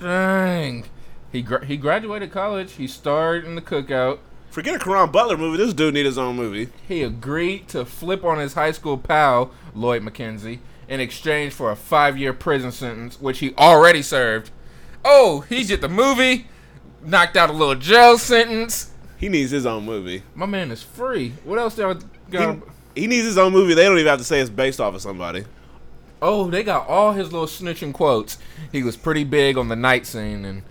Dang. He gra- he graduated college. He starred in the cookout. Forget a Karan Butler movie. This dude need his own movie. He agreed to flip on his high school pal, Lloyd McKenzie, in exchange for a five-year prison sentence, which he already served. Oh, he did the movie, knocked out a little jail sentence. He needs his own movie. My man is free. What else they He, got? he needs his own movie. They don't even have to say it's based off of somebody. Oh, they got all his little snitching quotes. He was pretty big on the night scene, and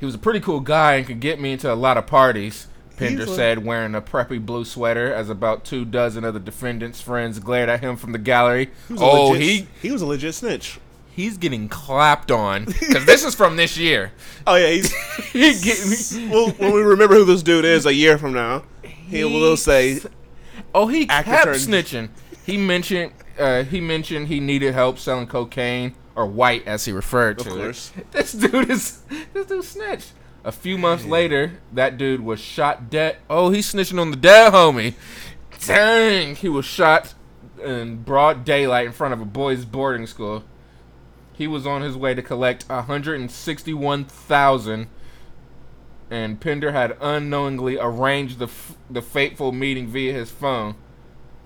he was a pretty cool guy and could get me into a lot of parties. Pender said, wearing a preppy blue sweater, as about two dozen of the defendant's friends glared at him from the gallery. He was a Oh, legit- he he was a legit snitch. he's getting clapped on because this is from this year. [LAUGHS] Oh yeah, he's. [LAUGHS] He getting, [LAUGHS] well, when we remember who this dude is a year from now, he will say, oh, he kept turned- snitching. He mentioned uh, he mentioned he needed help selling cocaine or white, as he referred Of to course. it. This dude is this dude snitched. A few months later, that dude was shot dead. Oh, he's snitching on the dead homie. Dang, he was shot in broad daylight in front of a boys' boarding school. He was on his way to collect 161,000 and Pender had unknowingly arranged the f- the fateful meeting via his phone.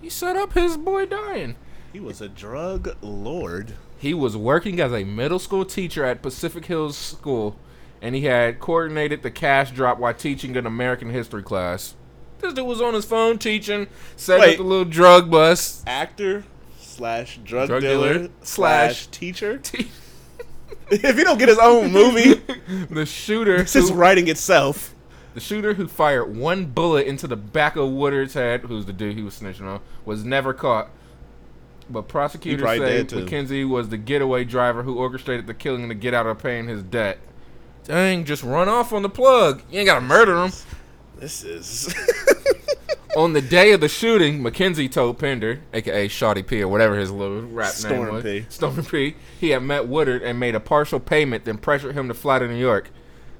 He set up his boy dying. he was a drug lord. He was working as a middle school teacher at Pacific Hills School, and he had coordinated the cash drop while teaching an American history class. This dude was on his phone teaching, set Wait. up the little drug bust. Actor slash drug, Drug dealer, dealer slash teacher. [LAUGHS] [LAUGHS] if he don't get his own movie, [LAUGHS] the shooter, just who, writing itself. the shooter who fired one bullet into the back of Woodard's head, who's the dude he was snitching on, was never caught. But prosecutors say. McKenzie was the getaway driver who orchestrated the killing to get out of paying his debt. Dang, just run off on the plug. You ain't gotta murder him. This is. [LAUGHS] On the day of the shooting, McKenzie told Pender, aka Shotty P or whatever his little rap name Storm was, P. Storm P, he had met Woodard and made a partial payment, then pressured him to fly to New York.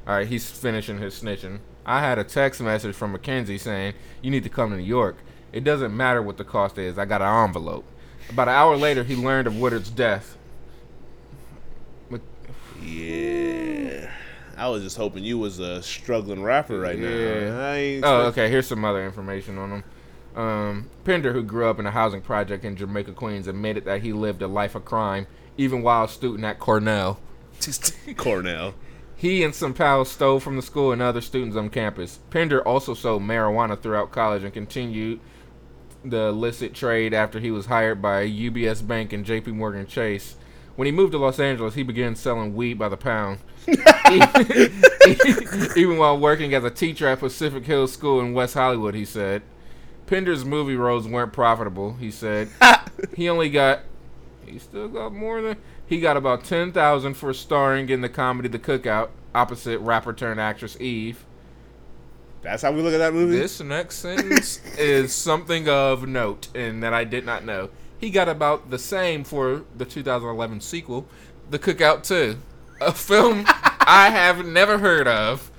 All right, he's finishing his snitching. I had a text message from McKenzie saying, "You need to come to New York. It doesn't matter what the cost is. I got an envelope." About an hour later, he learned of Woodard's death. Mc- yeah. I was just hoping you was a struggling rapper right Yeah. now. I ain't Oh, okay. Here's some other information on him. Um, Pender, who grew up in a housing project in Jamaica, Queens, admitted that he lived a life of crime even while a student at Cornell. [LAUGHS] Cornell. He and some pals stole from the school and other students on campus. Pender also sold marijuana throughout college and continued the illicit trade after he was hired by UBS Bank and JP Morgan Chase. When he moved to Los Angeles, he began selling weed by the pound. [LAUGHS] Even while working as a teacher at Pacific Hills School in West Hollywood, he said. Pender's movie roles weren't profitable, he said. [LAUGHS] he only got he still got more than he got about ten thousand for starring in the comedy The Cookout opposite rapper turned actress Eve. That's how we look at that movie. This next sentence is [LAUGHS] something of note and that I did not know. He got about the same for the 2011 sequel, The Cookout 2, a film I have never heard of.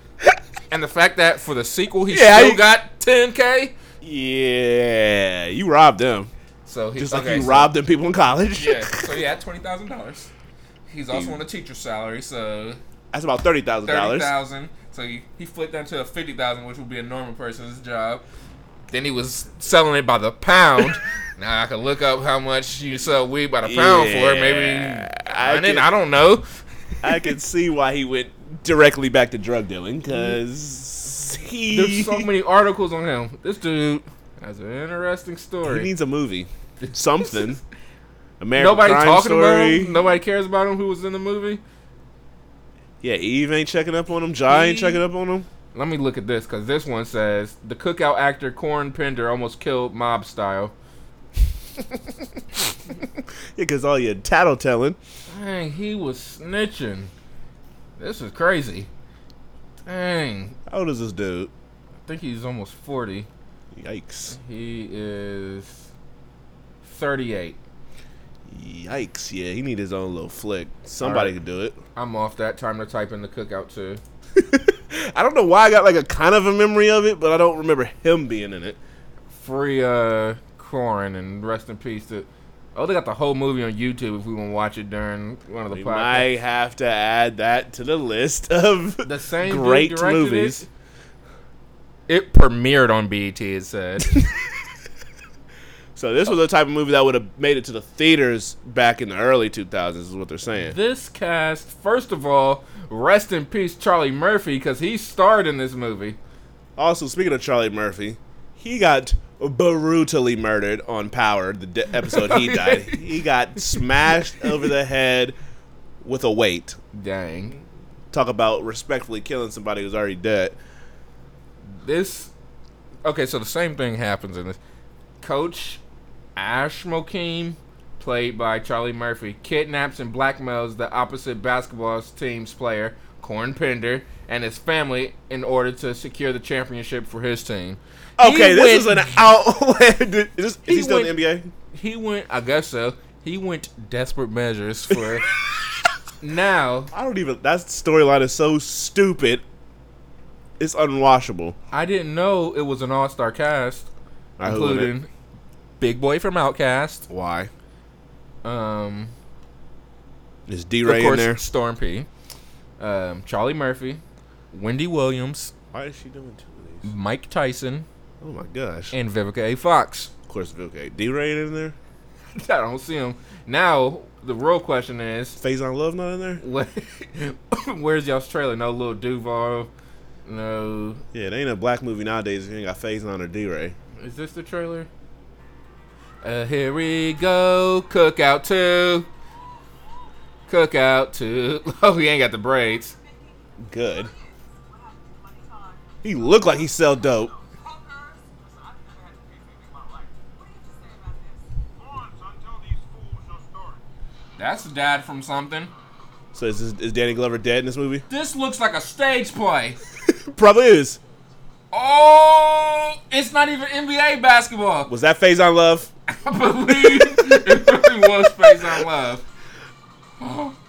And the fact that for the sequel he Yeah, still I- got 10k. yeah, you robbed them. So he Just like okay, you so- robbed them people in college. Yeah, [LAUGHS] so he had twenty thousand dollars. He's also on a teacher's salary, so That's about thirty thousand dollars. thousand. So he, he flipped that to a fifty thousand, which would be a normal person's job. Then he was selling it by the pound. [LAUGHS] now I can look up how much you sell weed by the pound for. Maybe I I, can- I don't know. [LAUGHS] I can see why he went directly back to drug dealing because he There's so many articles on him. This dude has an interesting story. he needs a movie, something. [LAUGHS] American Nobody Crime talking Story. about him. Nobody cares about him. Who was in the movie? Yeah, Eve ain't checking up on him. Jai ain't checking up on him. Let me look at this because this one says the cookout actor Corn Pender almost killed mob style. [LAUGHS] Yeah, because all your tattletelling. Dang, he was snitching. This is crazy. Dang, How old is this dude? I think he's almost 40. Yikes! He is 38. Yikes! Yeah, he need his own little flick. Somebody Alright. could do it. I'm off that. Time to type in the cookout too. [LAUGHS] I don't know why I got like a kind of a memory of it, but I don't remember him being in it. Free uh Corin and rest in peace to. Oh, they got the whole movie on YouTube if we want to watch it during one of the We podcasts. might have to add that to the list of The same great movies. It. It premiered on BET. It said. [LAUGHS] So this was the type of movie that would have made it to the theaters back in the early 2000s, is what they're saying. this cast, first of all, rest in peace, Charlie Murphy, because he starred in this movie. Also, speaking of Charlie Murphy, he got brutally murdered on Power, the de- episode he [LAUGHS] died. He got smashed over the head with a weight. Dang. Talk about respectfully killing somebody who's already dead. This. Okay, so the same thing happens in this. Coach Ash Mokeem, played by Charlie Murphy, kidnaps and blackmails the opposite basketball team's player, Corn Pender, and his family in order to secure the championship for his team. He Okay, this went- is an outlandish. Is, is he, He still went- in the NBA? He went, I guess so. He went desperate measures for. [LAUGHS] now, I don't even. That storyline is so stupid. It's unwashable. I didn't know it was an all star cast, All right, who in it? including Big Boy from Outkast. Why? um, Is D Ray in there? Storm P, um, Charlie Murphy, Wendy Williams, Why is she doing two of these? Mike Tyson, Oh my gosh. and Vivica A. Fox. of course, okay. D Ray in there? [LAUGHS] I don't see him. Now, the real question is, Faison Love not in there? [LAUGHS] what, [LAUGHS] where's y'all's trailer? No little Duval, no. Yeah, it ain't a black movie nowadays if you ain't got Faison or D Ray. Is this the trailer? Uh, here we go. Cookout 2. Cookout 2. Oh, he ain't got the braids. Good. He looked like he sell dope. That's the dad from something. So is, this, is Danny Glover dead in this movie? This looks like a stage play. [LAUGHS] Probably is. Oh, it's not even NBA basketball. Was that Faison Love? [LAUGHS] I believe it really was Faison Love. [GASPS]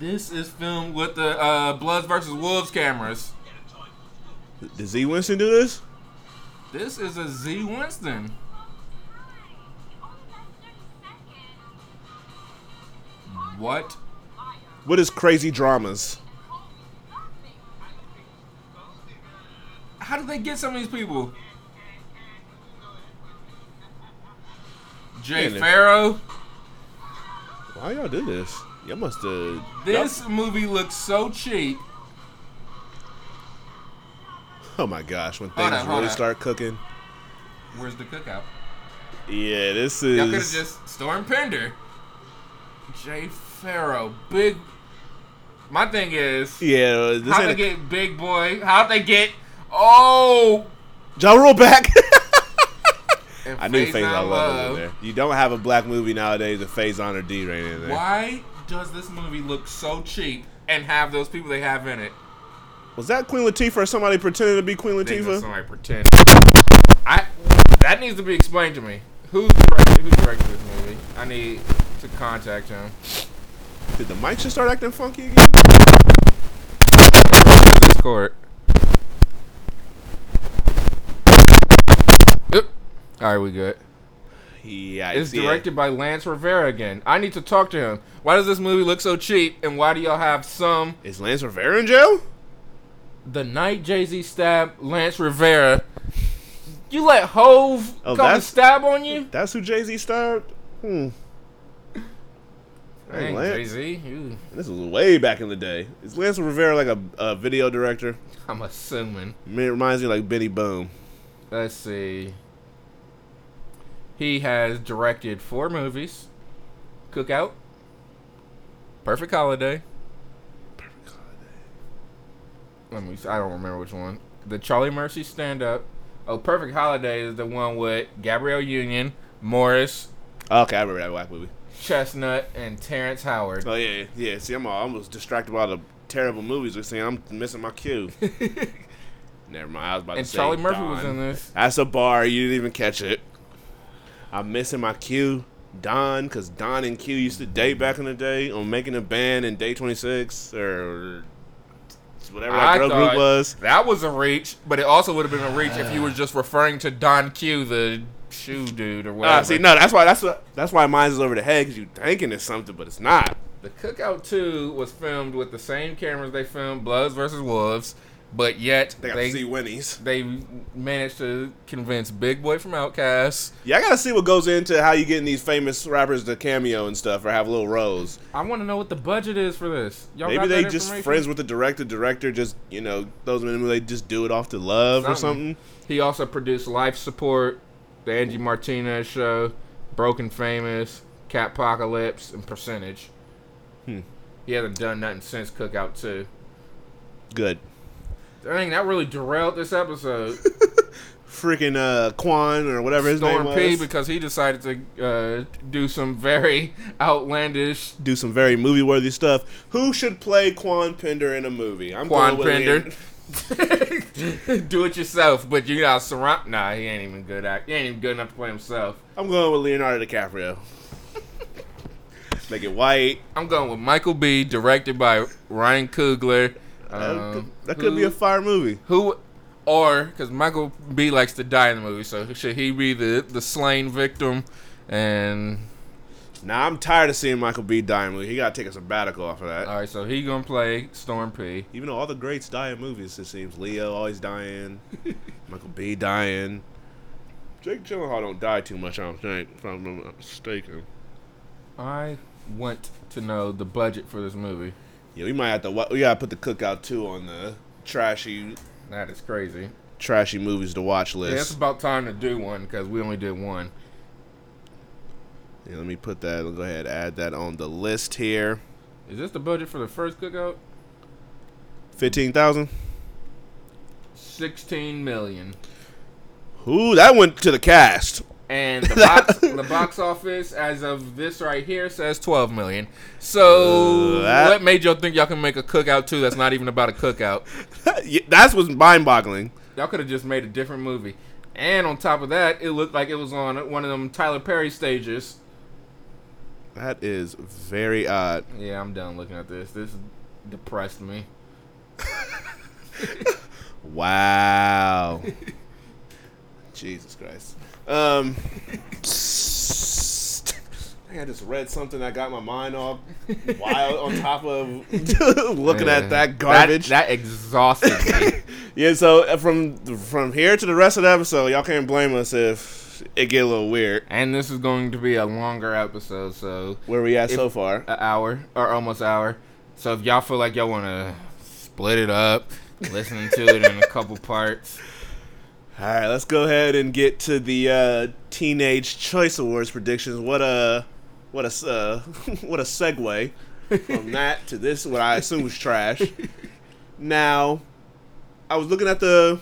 This is filmed with the uh, Bloods versus Wolves cameras. Did Z Winston do this? This is a Z Winston. What? What is Crazy Dramas? How did they get some of these people? Jay Farrow. Why y'all do this? Y'all must have. This movie looks so cheap. Oh my gosh, when things on, really start cooking. Where's the cookout? Yeah, this is. Y'all could have just Storm Pender. Jay Pharoah, big. My thing is, Yeah, this how'd they. Get Big Boy? How'd they get? Oh, Ja Rule back. [LAUGHS] I knew Faison Faison Love in there. You don't have a black movie nowadays with Faison or D Rain in there. Why does this movie look so cheap and have those people they have in it? Was that Queen Latifah or somebody pretending to be Queen I Latifah? somebody pretend. I that needs to be explained to me. Who's directed, who directed this movie? I need to contact him. Did the mic just start acting funky again? Discord. All right, we good. Yeah, It's yeah. directed by Lance Rivera again. I need to talk to him. Why does this movie look so cheap? And why do y'all have some Is Lance Rivera in jail? the night Jay Z stabbed Lance Rivera? You let Hove Oh, come and stab on you? That's who Jay Z stabbed. Hmm. Hey, Dang, Lance. Jay Z. This was way back in the day. Is Lance Rivera like a, a video director? I'm assuming. I mean, it reminds me like Benny Boom. Let's see. He has directed four movies: Cookout, Perfect Holiday. Perfect Holiday. Let me. I don't remember which one. The Charlie Murphy stand up. Oh, Perfect Holiday is the one with Gabrielle Union, Morris, Okay, I remember that black movie. Chestnut, and Terrence Howard. Oh yeah, yeah. See, I'm almost distracted by the terrible movies we're seeing. I'm missing my cue. [LAUGHS] Never mind. I was about and to say. Charlie Murphy was in this. That's a bar. You didn't even catch it. I'm missing my cue. Don, because Don and Q used to date back in the day on making a band in Day 26 or whatever that I girl group was. that was a reach, but it also would have been a reach if you uh. were just referring to Don Q, the shoe dude or whatever. Ah, see, no, that's why that's what that's why mine's is over the head because you thinking it's something, but it's not. The Cookout 2 was filmed with the same cameras they filmed Bloods versus Wolves, but yet They got they to see Winnie's. they managed to convince Big Boy from Outkast. Yeah, I gotta see what goes into how you getting these famous rappers to cameo and stuff or have little roles. I want to know what the budget is for this. Y'all Maybe got they just friends with the director. Director just you know those men who they just do it off to love or Something. something. He also produced Life Support, The Angie Martinez Show, Broken Famous, Cat Apocalypse, and Percentage. Hmm. He hasn't done nothing since Cookout 2. Good. Dang, that really derailed this episode. [LAUGHS] Freaking uh Quan or whatever his Storm name P was. because he decided to uh, do some very [LAUGHS] outlandish do some very movie worthy stuff. Who should play Quan Pender in a movie? I'm Quan going with Pender. Leon- [LAUGHS] [LAUGHS] do it yourself, but you got surround. Nah, he ain't even good at. He ain't even good enough to play himself. I'm going with Leonardo DiCaprio. Make it white. I'm going with Michael B, directed by Ryan Coogler. That Um, could, that could be a fire movie. who, or because Michael B likes to die in the movie, so should he be the the slain victim? And Now I'm tired of seeing Michael B. die in movie. He gotta take a sabbatical off of that. all right, so he gonna play Storm P. Even though all the greats die in movies, it seems Leo always dying, [LAUGHS] Michael B. dying. Jake Gyllenhaal don't die too much, I don't think, if I'm not mistaken. I want to know the budget for this movie. Yeah, we might have to. We gotta put the Cookout too on the trashy, That is crazy. trashy movies to watch Yeah, it's about time to do one because we only did one. Yeah, let me put that. I'll go ahead and add that on the list here. Is this the budget for the first cookout? Fifteen thousand. Sixteen million. Ooh, that went to the cast. And [LAUGHS] the box, the box office as of this right here says twelve million. So Uh, that- what made y'all think y'all can make a cookout too? That's not even about a cookout. [LAUGHS] That's what's mind-boggling. Y'all could have just made a different movie. And on top of that, it looked like it was on one of them Tyler Perry stages. That is very odd. Yeah, I'm done looking at this. This depressed me. [LAUGHS] Wow. Jesus Christ. Um, I think I just read something that got my mind all wild on top of [LAUGHS] looking Yeah. at that garbage. That, exhausted me. [LAUGHS] Yeah, so uh, from from here to the rest of the episode, y'all can't blame us if it get a little weird. And this is going to be a longer episode, so Where we at If- so far? an hour or almost hour. So if y'all feel like y'all want to split it up, listening to it in a couple [LAUGHS] parts. All right, let's go ahead and get to the uh, Teenage Choice Awards predictions. What a what a uh, [LAUGHS] what a segue from [LAUGHS] that to this. What I assume was trash. Now, I was looking at the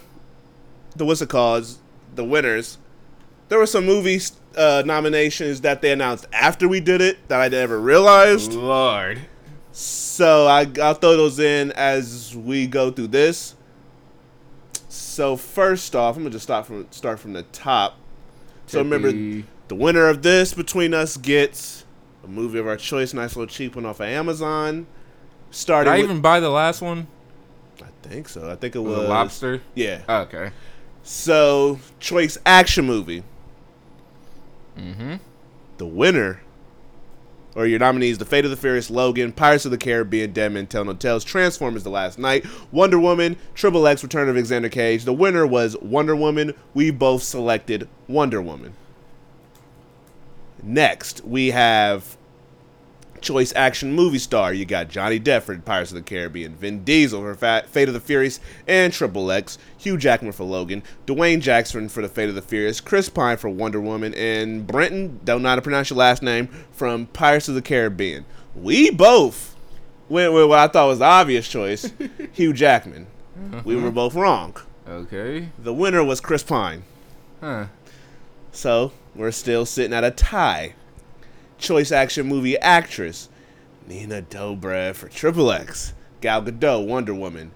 the what's it called? The winners. There were some movies uh, nominations that they announced after we did it that I never realized. Lord. So I, I'll throw those in as we go through this. So first off, I'm gonna just start from start from the top. So remember, the winner of this between us gets a movie of our choice, nice little cheap one off of Amazon. Did Starting, I with, even buy the last one? I think so. I think it The was lobster? Yeah. Okay. So choice action movie. Mm-hmm. The winner, or your nominees: The Fate of the Furious, Logan, Pirates of the Caribbean, Dead Men Tell No Tales, Transformers: The Last Knight, Wonder Woman, Triple X: Return of Alexander Cage. The winner was Wonder Woman. We both selected Wonder Woman. Next, we have choice action movie star. You got Johnny Depp for Pirates of the Caribbean, Vin Diesel for Fa- Fate of the Furious and Triple X, Hugh Jackman for Logan, Dwayne Jackson for The Fate of the Furious, Chris Pine for Wonder Woman, and Brenton, don't know how to pronounce your last name, from Pirates of the Caribbean. We both went with what I thought was the obvious choice, [LAUGHS] Hugh Jackman. We were both wrong. Okay. The winner was Chris Pine. Huh. So we're still sitting at a tie. Choice action movie actress Nina Dobrev for Triple X. Gal Gadot, Wonder Woman.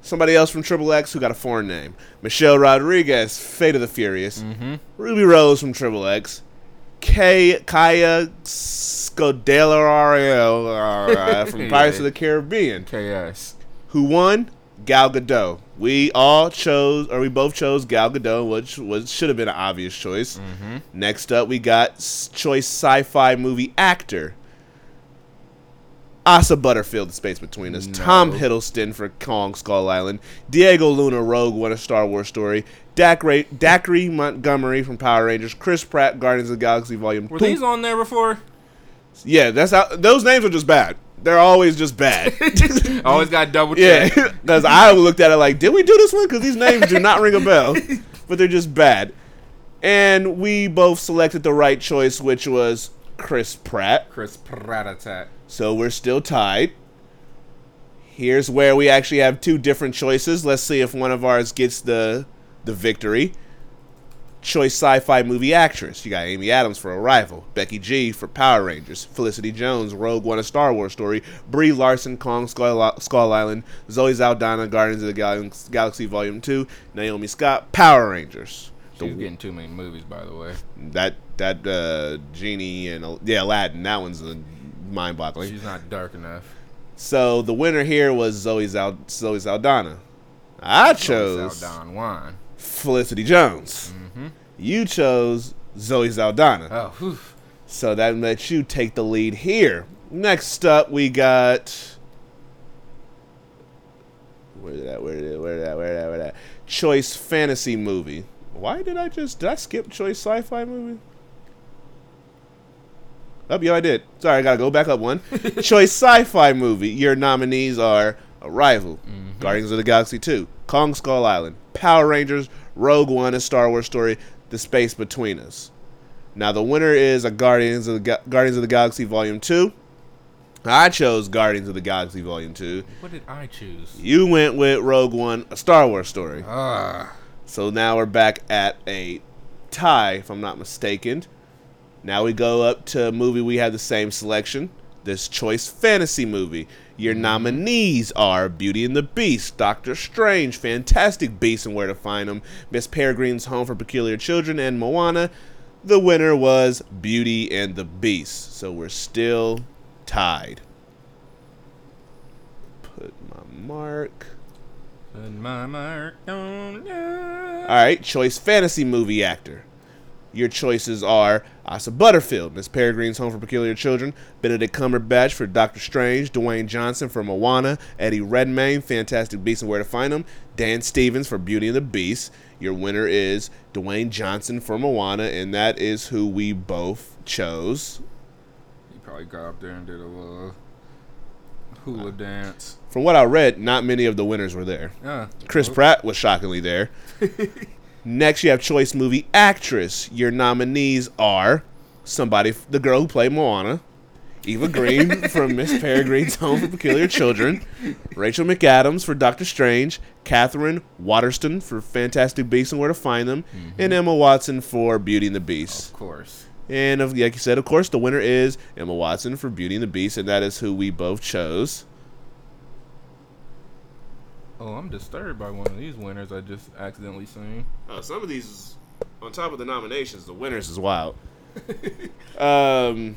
Somebody else from Triple X who got a foreign name. Michelle Rodriguez, Fate of the Furious. Mm-hmm. Ruby Rose from Triple X. Kay Kaya Scodelario [LAUGHS] from [LAUGHS] Pirates of the Caribbean. KS. Who won? Gal Gadot. We all chose, or we both chose Gal Gadot, which was should have been an obvious choice. Mm-hmm. Next up, we got choice sci-fi movie actor. Asa Butterfield, The Space Between Us. Tom Hiddleston for Kong Skull Island. Diego Luna, Rogue One, A Star Wars Story. Dacre, Dacre Montgomery from Power Rangers. Chris Pratt, Guardians of the Galaxy Volume Were 2. these on there before? yeah, that's how. Those names are just bad. They're always just bad. [LAUGHS] [LAUGHS] Always got double check. Yeah, because [LAUGHS] I looked at it like, did we do this one? Because these names do not ring a bell, but they're just bad. And we both selected the right choice, which was Chris Pratt. Chris Pratt attack. So we're still tied. Here's where we actually have two different choices. Let's see if one of ours gets the the victory. Choice sci-fi movie actress. You got Amy Adams for Arrival, Becky G for Power Rangers, Felicity Jones, Rogue One: A Star Wars Story, Brie Larson, Kong Skull, Skull Island, Zoe Saldana, Guardians of the Gal- Galaxy Volume Two, Naomi Scott, Power Rangers. She's getting too many movies, by the way. That that uh, genie and uh, yeah Aladdin. That one's uh, mind-boggling. She's not dark enough. So the winner here was Zoe Zal- Zoe Saldana. I chose Juan. Felicity Jones. You chose Zoe Saldana. Oh, whew. So that lets you take the lead here. Next up, we got. Where did that? Where did that? Where did that? Where did that? Where did that? Choice fantasy movie. Why did I just? Did I skip choice sci-fi movie? Oh, yeah, I did. Sorry, I gotta go back up one. [LAUGHS] choice sci-fi movie. Your nominees are Arrival, mm-hmm. Guardians of the Galaxy 2, Kong Skull Island, Power Rangers, Rogue One, A Star Wars Story, The Space Between Us. Now the winner is a Guardians of the Ga- Guardians of the Galaxy Volume Two. I chose Guardians of the Galaxy Volume Two. What did I choose? You went with Rogue One, a Star Wars story. Ah. So now we're back at a tie, if I'm not mistaken. Now we go up to a movie we had the same selection. This choice fantasy movie. Your nominees are Beauty and the Beast, Doctor Strange, Fantastic Beasts and Where to Find Them, Miss Peregrine's Home for Peculiar Children, and Moana. The winner was Beauty and the Beast. So we're still tied. Put my mark. Put my mark on you. All right, choice fantasy movie actor. Your choices are Asa Butterfield, Miss Peregrine's Home for Peculiar Children, Benedict Cumberbatch for Doctor Strange, Dwayne Johnson for Moana, Eddie Redmayne, Fantastic Beasts and Where to Find Them, Dan Stevens for Beauty and the Beast. Your winner is Dwayne Johnson for Moana, and that is who we both chose. He probably got up there and did a little hula dance. From what I read, not many of the winners were there. Yeah. Chris oh. Pratt was shockingly there. [LAUGHS] Next, you have choice movie actress. Your nominees are somebody, the girl who played Moana, Eva Green [LAUGHS] from Miss Peregrine's Home for Peculiar Children, Rachel McAdams for Doctor Strange, Katherine Waterston for Fantastic Beasts and Where to Find Them, mm-hmm. and Emma Watson for Beauty and the Beast. Of course. And like you said, of course, the winner is Emma Watson for Beauty and the Beast, and that is who we both chose. Oh, I'm disturbed by one of these winners I just accidentally seen. Uh, some of these, on top of the nominations, the winners is wild. [LAUGHS] um,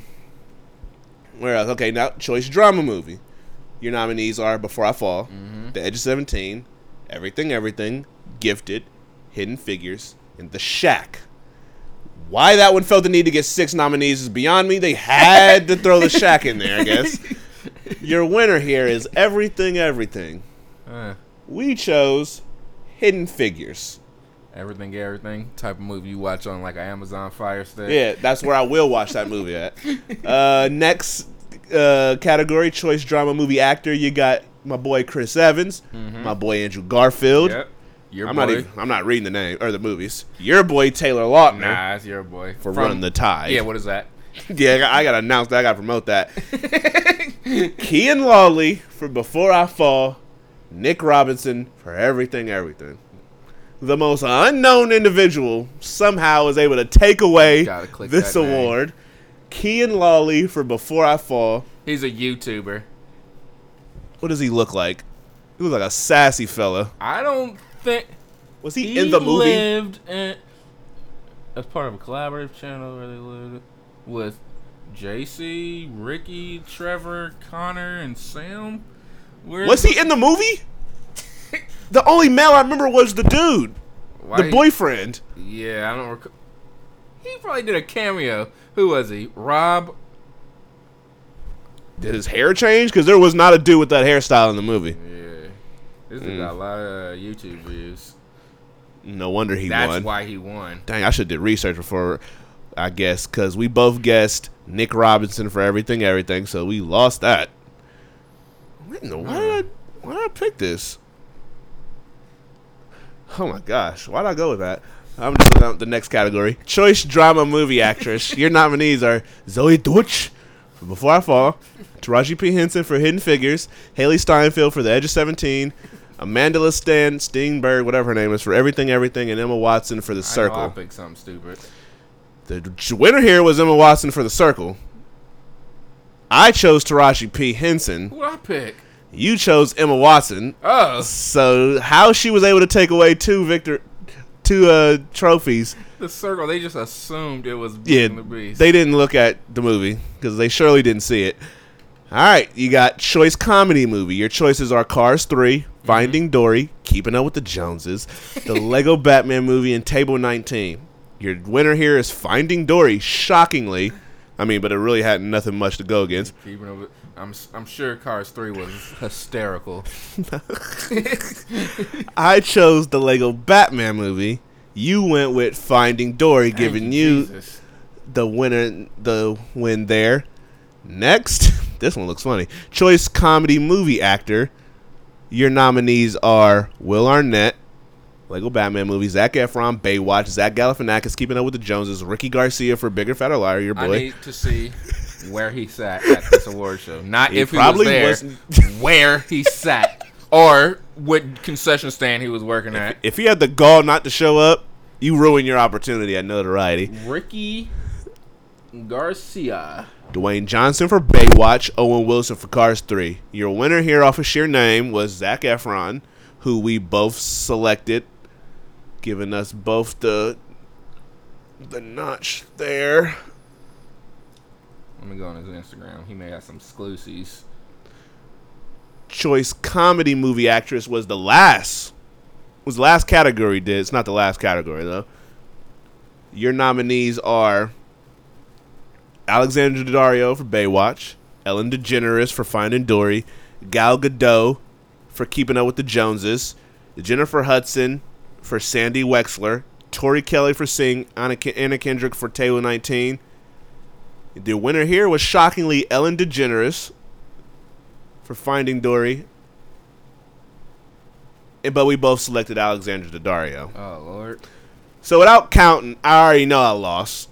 where else? Okay, now choice drama movie. Your nominees are Before I Fall, The Edge of Seventeen, Everything Everything, Gifted, Hidden Figures, and The Shack. Why that one felt the need to get six nominees is beyond me. They had to throw The Shack in there, I guess. [LAUGHS] Your winner here is Everything Everything. Uh, We chose Hidden Figures. everything, everything type of movie you watch on like an Amazon Fire Stick. Yeah, that's where I will watch that movie at. Uh, next uh, category, choice drama movie actor. You got my boy Chris Evans, my boy Andrew Garfield. Yep. Your I'm boy. not even. I'm not reading the name or the movies. Your boy Taylor Lautner Nah, it's your boy. for From- Run the Tide. Yeah, what is that? [LAUGHS] yeah, I got- I got to announce that. I got to promote that. [LAUGHS] Kian Lawley for Before I Fall. Nick Robinson for Everything Everything. The most unknown individual somehow is able to take away this that name. award. Kian Lawley for Before I Fall. He's a YouTuber. What does he look like? He looks like a sassy fella. I don't think Was he, he in the movie? lived in as part of a collaborative channel where they lived with JC, Ricky, Trevor, Connor, and Sam. Where Was he in the movie? [LAUGHS] the only male I remember was the dude, Why- the boyfriend. Yeah, I don't recall. He probably did a cameo. Who was he? Rob. Did his hair change? Because there was not a dude with that hairstyle in the movie. Yeah, this Mm. got a lot of uh, YouTube views. No wonder he That's won. why he won. Dang, I should did research before I guess because we both guessed Nick Robinson for everything, everything. So we lost that. What in the- Why did I, why did I pick this? Oh my gosh, why did I go with that? I'm just looking at the next category. Choice drama movie actress. [LAUGHS] Your nominees are Zoey Deutch for Before I Fall, Taraji P. Henson for Hidden Figures, Hailee Steinfeld for The Edge of 17, Amanda Stan Steenberg, whatever her name is, for Everything Everything, and Emma Watson for The I know Circle. I'll pick something stupid. The winner here was Emma Watson for The Circle. I chose Taraji P. Henson. Who I pick? You chose Emma Watson. Oh, So how she was able to take away two victor, two uh, trophies? the circle. They just assumed it was Beauty Yeah, and the Beast. they didn't look at the movie because they surely didn't see it. All right, you got choice comedy movie. Your choices are Cars 3, Finding Dory, Keeping Up with the Joneses, the [LAUGHS] Lego Batman movie, and Table 19. Your winner here is Finding Dory, shockingly. I mean, but it really had nothing much to go against. Keeping up with- I'm I'm sure Cars Three was hysterical. [LAUGHS] I chose the Lego Batman movie. You went with Finding Dory, giving Thank you Jesus. the winner the win there. Next, [LAUGHS] this one looks funny. Choice comedy movie actor. Your nominees are Will Arnett, Lego Batman movie, Zac Efron, Baywatch, Zach Galifianakis, Keeping Up with the Joneses, Ricky Garcia for Bigger Fatter Liar, your boy. I need to see where he sat at this award show. Not He if he probably was there, wasn't- [LAUGHS] where he sat, or what concession stand he was working at. if he had the gall not to show up, you ruin your opportunity at notoriety. Ricky Garcia. Dwayne Johnson for Baywatch, Owen Wilson for Cars 3. Your winner here off of sheer name was Zac Efron, who we both selected, giving us both the the notch there. Let me go on his Instagram. He may have some exclusives. Choice comedy movie actress was the last was the last category did. It's not the last category though. Your nominees are Alexandra Daddario for Baywatch, Ellen DeGeneres for Finding Dory, Gal Gadot for Keeping Up with the Joneses, Jennifer Hudson for Sandy Wexler, Tori Kelly for Sing, Anna, Anna Kendrick for Table 19. The winner here was shockingly Ellen DeGeneres for Finding Dory. And- But we both selected Alexandra Daddario. Oh Lord. So without counting, I already know I lost.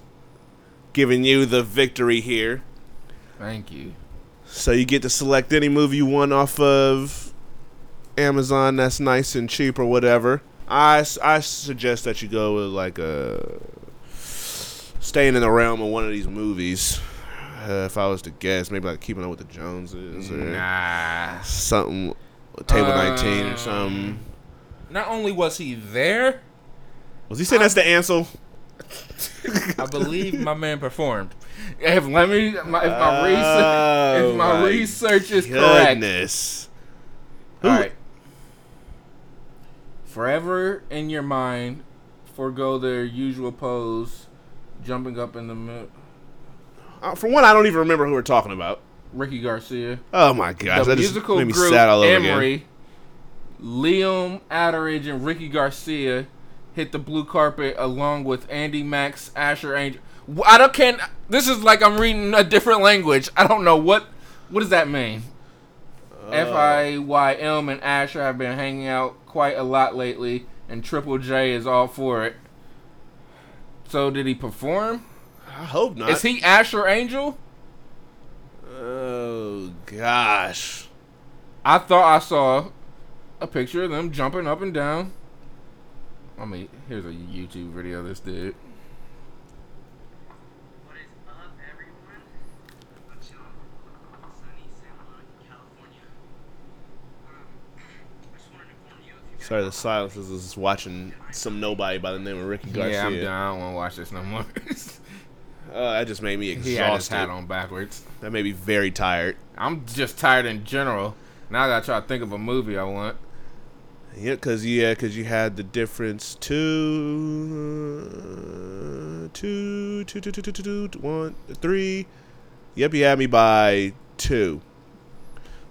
Giving you the victory here. Thank you. So you get to select any movie you want off of Amazon that's nice and cheap or whatever. I, I suggest that you go with like a staying in the realm of one of these movies. Uh, if I was to guess, maybe like Keeping Up with the Joneses or Nah. something, Table 19 or something. Not only was he there, Was he saying that's the answer? [LAUGHS] I believe my man performed. If let me, my, if my Oh, research, if my, my research is correct, Goodness. all right. Forever in your mind, forego their usual pose, jumping up in the middle. Uh, for one, I don't even remember who we're talking about. Ricky Garcia. Oh my gosh, the that just musical made me group sad all over again. Emery, Liam Attridge and Ricky Garcia hit the blue carpet along with Andi Mack's, Asher Angel. I don't can't. This is like I'm reading a different language. I don't know what. What does that mean? Uh, F I Y M and Asher have been hanging out quite a lot lately, and Triple J is all for it. So did he perform? I hope not. Is he Asher Angel? Oh gosh. I thought I saw a picture of them jumping up and down. I mean, here's a YouTube video of this dude. What is up, everyone? I'm chilling. Sunny Santa Monica, California. Um, I just wanted to inform you if you guys Sorry, the silence is just watching some nobody by the name of Ricky Garcia. Yeah, I'm done. I don't want to watch this no more. [LAUGHS] Uh, that just made me he had his hat on backwards. That made me very tired. I'm just tired in general. Now I gotta try to think of a movie I want. Yeah, cause yeah, cause you had the difference two, two, two, two, two, two, two, two, one, three. Yep, you had me by two.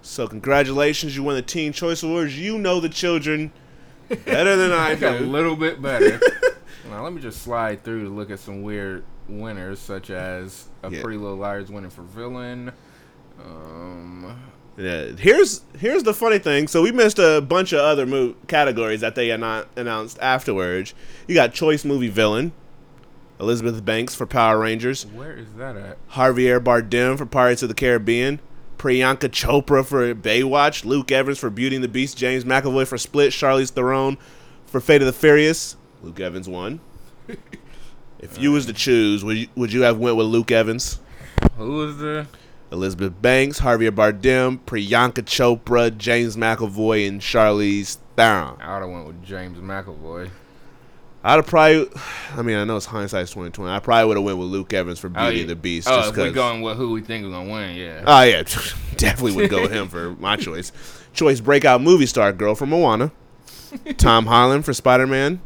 So congratulations, you won the Teen Choice Awards. You know the children better than I got a little bit better. [LAUGHS] now let me just slide through to look at some weird winners, such as a Yeah. Pretty Little Liars winning for villain. Um, Yeah, here's here's the funny thing. So we missed a bunch of other mo- categories that they annou- announced afterwards. You got choice movie villain, Elizabeth Banks for Power Rangers, where is that at? Javier Bardem for Pirates of the Caribbean, Priyanka Chopra for Baywatch, Luke Evans for Beauty and the Beast, James McAvoy for Split, Charlize Theron for Fate of the Furious. Luke Evans won. [LAUGHS] if you was to choose, would you, would you have went with Luke Evans? Who was the? Elizabeth Banks, Javier Bardem, Priyanka Chopra, James McAvoy, and Charlize Theron. I would have went with James McAvoy. I'd have probably, I mean, I know it's hindsight's twenty twenty. I probably would have went with Luke Evans for oh, Beauty yeah. and the Beast. Oh, just if we 'cause- going with who we think is gonna win, yeah. Oh yeah, [LAUGHS] definitely would go with him for my [LAUGHS] choice. Choice breakout movie star girl for Moana, Tom Holland for Spider Man,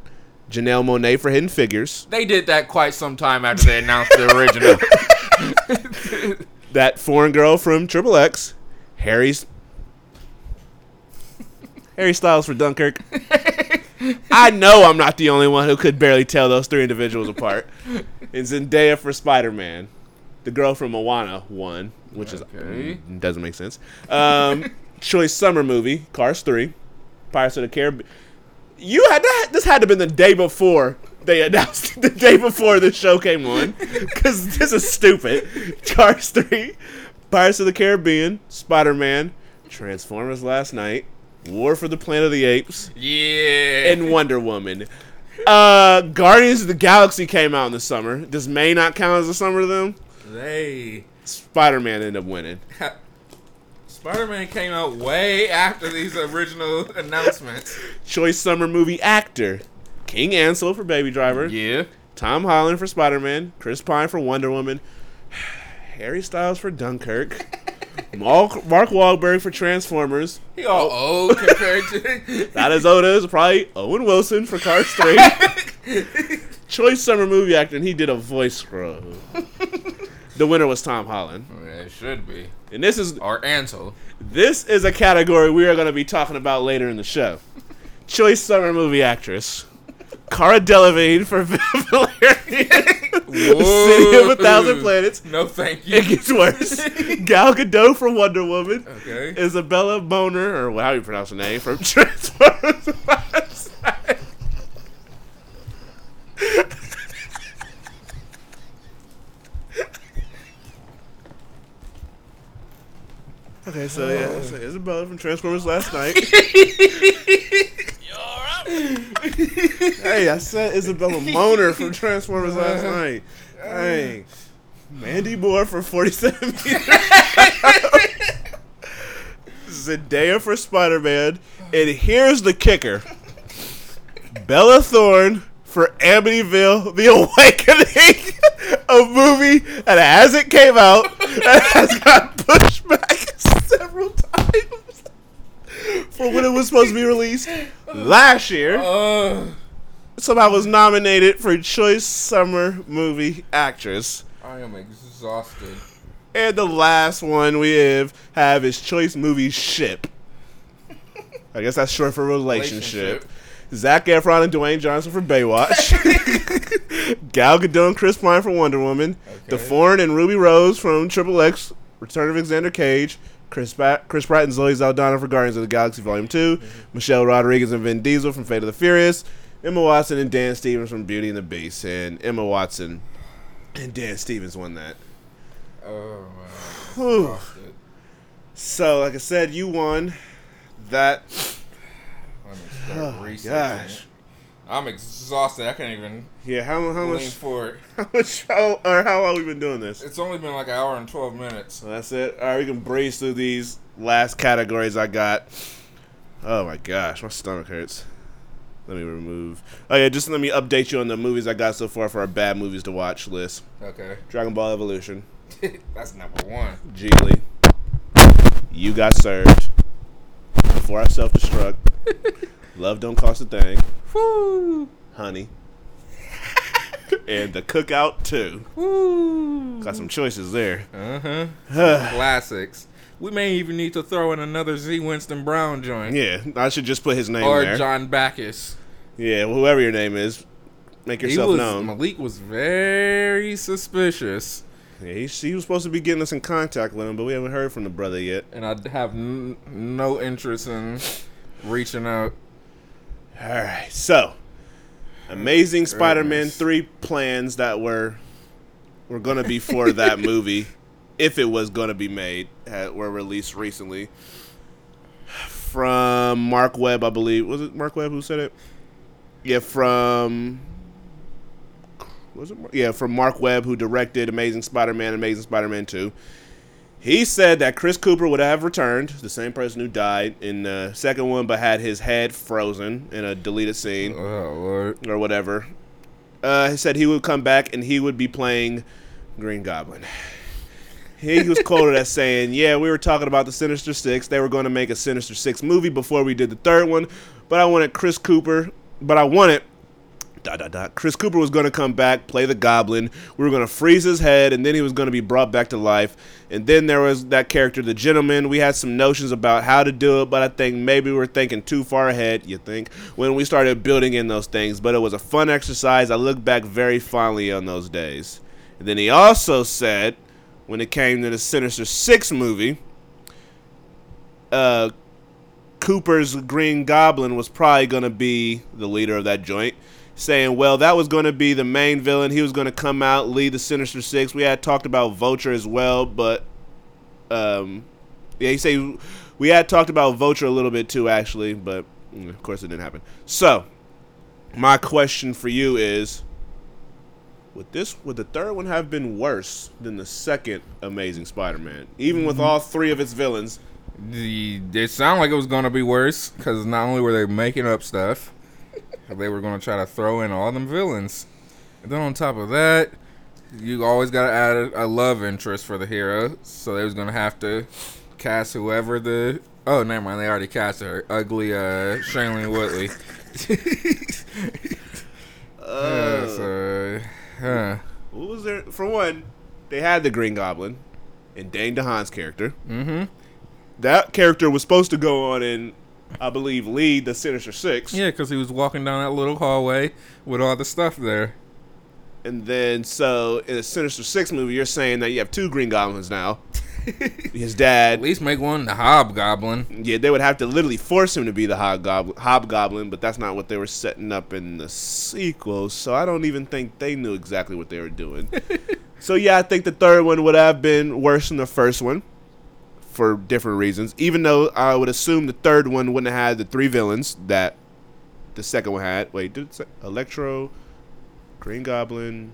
Janelle Monáe for Hidden Figures, they did that quite some time after they announced the original. [LAUGHS] that foreign girl from Triple X, Harry's Harry Styles for Dunkirk. I know I'm not the only one who could barely tell those three individuals apart. And Zendaya for Spider Man, the girl from Moana won, which is Okay. mm, doesn't make sense. Um, [LAUGHS] choice summer movie, Cars Three, Pirates of the Caribbean. You had that. This had to have been the day before they announced the day before the show came on, because this is stupid. Cars Three, Pirates of the Caribbean, Spider Man, Transformers Last Knight, War for the Planet of the Apes, yeah. and Wonder Woman. Uh, Guardians of the Galaxy came out in the summer. Does May not count as a summer to them? they Spider Man ended up winning. Spider Man came out way after these original announcements. Choice summer movie actor, King Ansel for Baby Driver. Yeah. Tom Holland for Spider Man, Chris Pine for Wonder Woman, [SIGHS] Harry Styles for Dunkirk, Mark, Mark Wahlberg for Transformers. He all oh. old compared to [LAUGHS] [LAUGHS] that is as old as probably Owen Wilson for Cars [LAUGHS] 3. choice summer movie actor, and he did a voice scrub. the winner was Tom Holland, oh, Yeah, It should be. and this is Or Ansel. this is a category we are going to be talking about later in the show. Choice summer movie actress. Cara Delevingne for Valerian. City of a Thousand Planets. No, thank you. It gets worse. [LAUGHS] Gal Gadot from Wonder Woman. Okay. Isabella Boner, or how do you pronounce her name, from [LAUGHS] Transformers. Last Knight. Okay, so yeah, so oh. Isabella from Transformers last Knight. [LAUGHS] hey, I said Isabella [LAUGHS] Moner from Transformers last uh, Knight. Uh. Hey, Mandy Moore for 47 [LAUGHS] meters. Zendaya for Spider Man. And here's the kicker Bella Thorne for Amityville The Awakening, [LAUGHS] a movie that as it came out has got pushed back several times for when it was supposed to be released last year. Uh, Somehow was nominated for Choice Summer Movie Actress. I am exhausted. And the last one we have have is Choice Movie Ship. I guess that's short for relationship. Relationship. Zac Efron and Dwayne Johnson for Baywatch. [LAUGHS] Gal Gadot and Chris Pine for Wonder Woman. Okay. DeForn and Ruby Rose from Triple X, Return of Alexander Cage. Chris, ba- Chris Pratt and Zoe Saldana for Guardians of the Galaxy Volume 2. Mm-hmm. Michelle Rodriguez and Vin Diesel from Fate of the Furious. Emma Watson and Dan Stevens from Beauty and the Beast. And Emma Watson and Dan Stevens won that. Oh. Exhausted. So, like I said, you won that. [SIGHS] Let me [SIGHS] start Oh, gosh. I'm exhausted. I can't even Yeah, how, how much? forward. [LAUGHS] How much? How, or how long we been doing this? It's only been like an hour and 12 minutes. So that's it. All right, we can breeze through these last categories I got. Oh my gosh, my stomach hurts. Let me remove. Oh yeah, just let me update you on the movies I got so far for our bad movies to watch list. Okay. Dragon Ball Evolution, [LAUGHS] That's number one. Gigli, You Got Served, Before I Self Destruct, [LAUGHS] Love Don't Cost a Thing, Woo! Honey, [LAUGHS] and The Cookout 2. Woo! Got some choices there. Uh huh. [SIGHS] Classics. We may even need to throw in another Z. Winston Brown joint. Yeah, I should just put his name or there. John Backus. Yeah, whoever your name is, make He yourself was, known. Malik was very suspicious. Yeah, he, he was supposed to be getting us in contact with him, but we haven't heard from the brother yet. And I have n- no interest in reaching out. All right, so Amazing Spider-Man three plans that were were gonna be for [LAUGHS] that movie, if it was gonna be made, had, were released recently. From Marc Webb, I believe. Was it Marc Webb who said it? Yeah, from was it? Yeah, from Marc Webb, who directed Amazing Spider-Man, Amazing Spider-Man two. He said that Chris Cooper would have returned, the same person who died in the second one, but had his head frozen in a deleted scene Oh or whatever. Uh, he said he would come back and he would be playing Green Goblin. He was quoted as saying, "Yeah, we were talking about the Sinister Six. They were going to make a Sinister Six movie before we did the third one, but I wanted Chris Cooper. But I wanted." Dot, dot, dot. Chris Cooper was going to come back, play the Goblin. We were going to freeze his head, and then he was going to be brought back to life. And then there was that character, the Gentleman. We had some notions about how to do it, but I think maybe we were thinking too far ahead. You think when we started building in those things, but it was a fun exercise. I look back very fondly on those days. And then he also said, when it came to the Sinister Six movie, uh, Cooper's Green Goblin was probably going to be the leader of that joint. Saying, well, that was going to be the main villain. He was going to come out, lead the Sinister Six. We had talked about Vulture as well, but um, yeah, you say we had talked about Vulture a little bit too, actually, but mm, of course it didn't happen. So, my question for you is: Would this would the third one have been worse than the second Amazing Spider-Man, even with all three of its villains? The, it sounded like it was going to be worse because not only were they making up stuff, they were going to try to throw in all them villains. And then on top of that, you always got to add a, a love interest for the hero. So they was going to have to cast whoever the. Oh, never mind. They already cast her. Ugly uh, Shailene Woodley. [LAUGHS] Yeah, Uh, so, huh. what was there? For one, they had the Green Goblin and Dane DeHaan's character. Mm-hmm. That character was supposed to go on and, I believe, lead the Sinister Six. Yeah, because he was walking down that little hallway with all the stuff there. And then, so in the Sinister Six movie, you're saying that you have two Green Goblins now. [LAUGHS] His dad. At least make one the Hobgoblin. Yeah, they would have to literally force him to be the Hobgoblin, Hobgoblin, but that's not what they were setting up in the sequel. So I don't even think they knew exactly what they were doing. [LAUGHS] so yeah, I think the third one would have been worse than the first one for different reasons. Even though I would assume the third one wouldn't have had the three villains that the second one had. Wait, did say Electro, Green Goblin,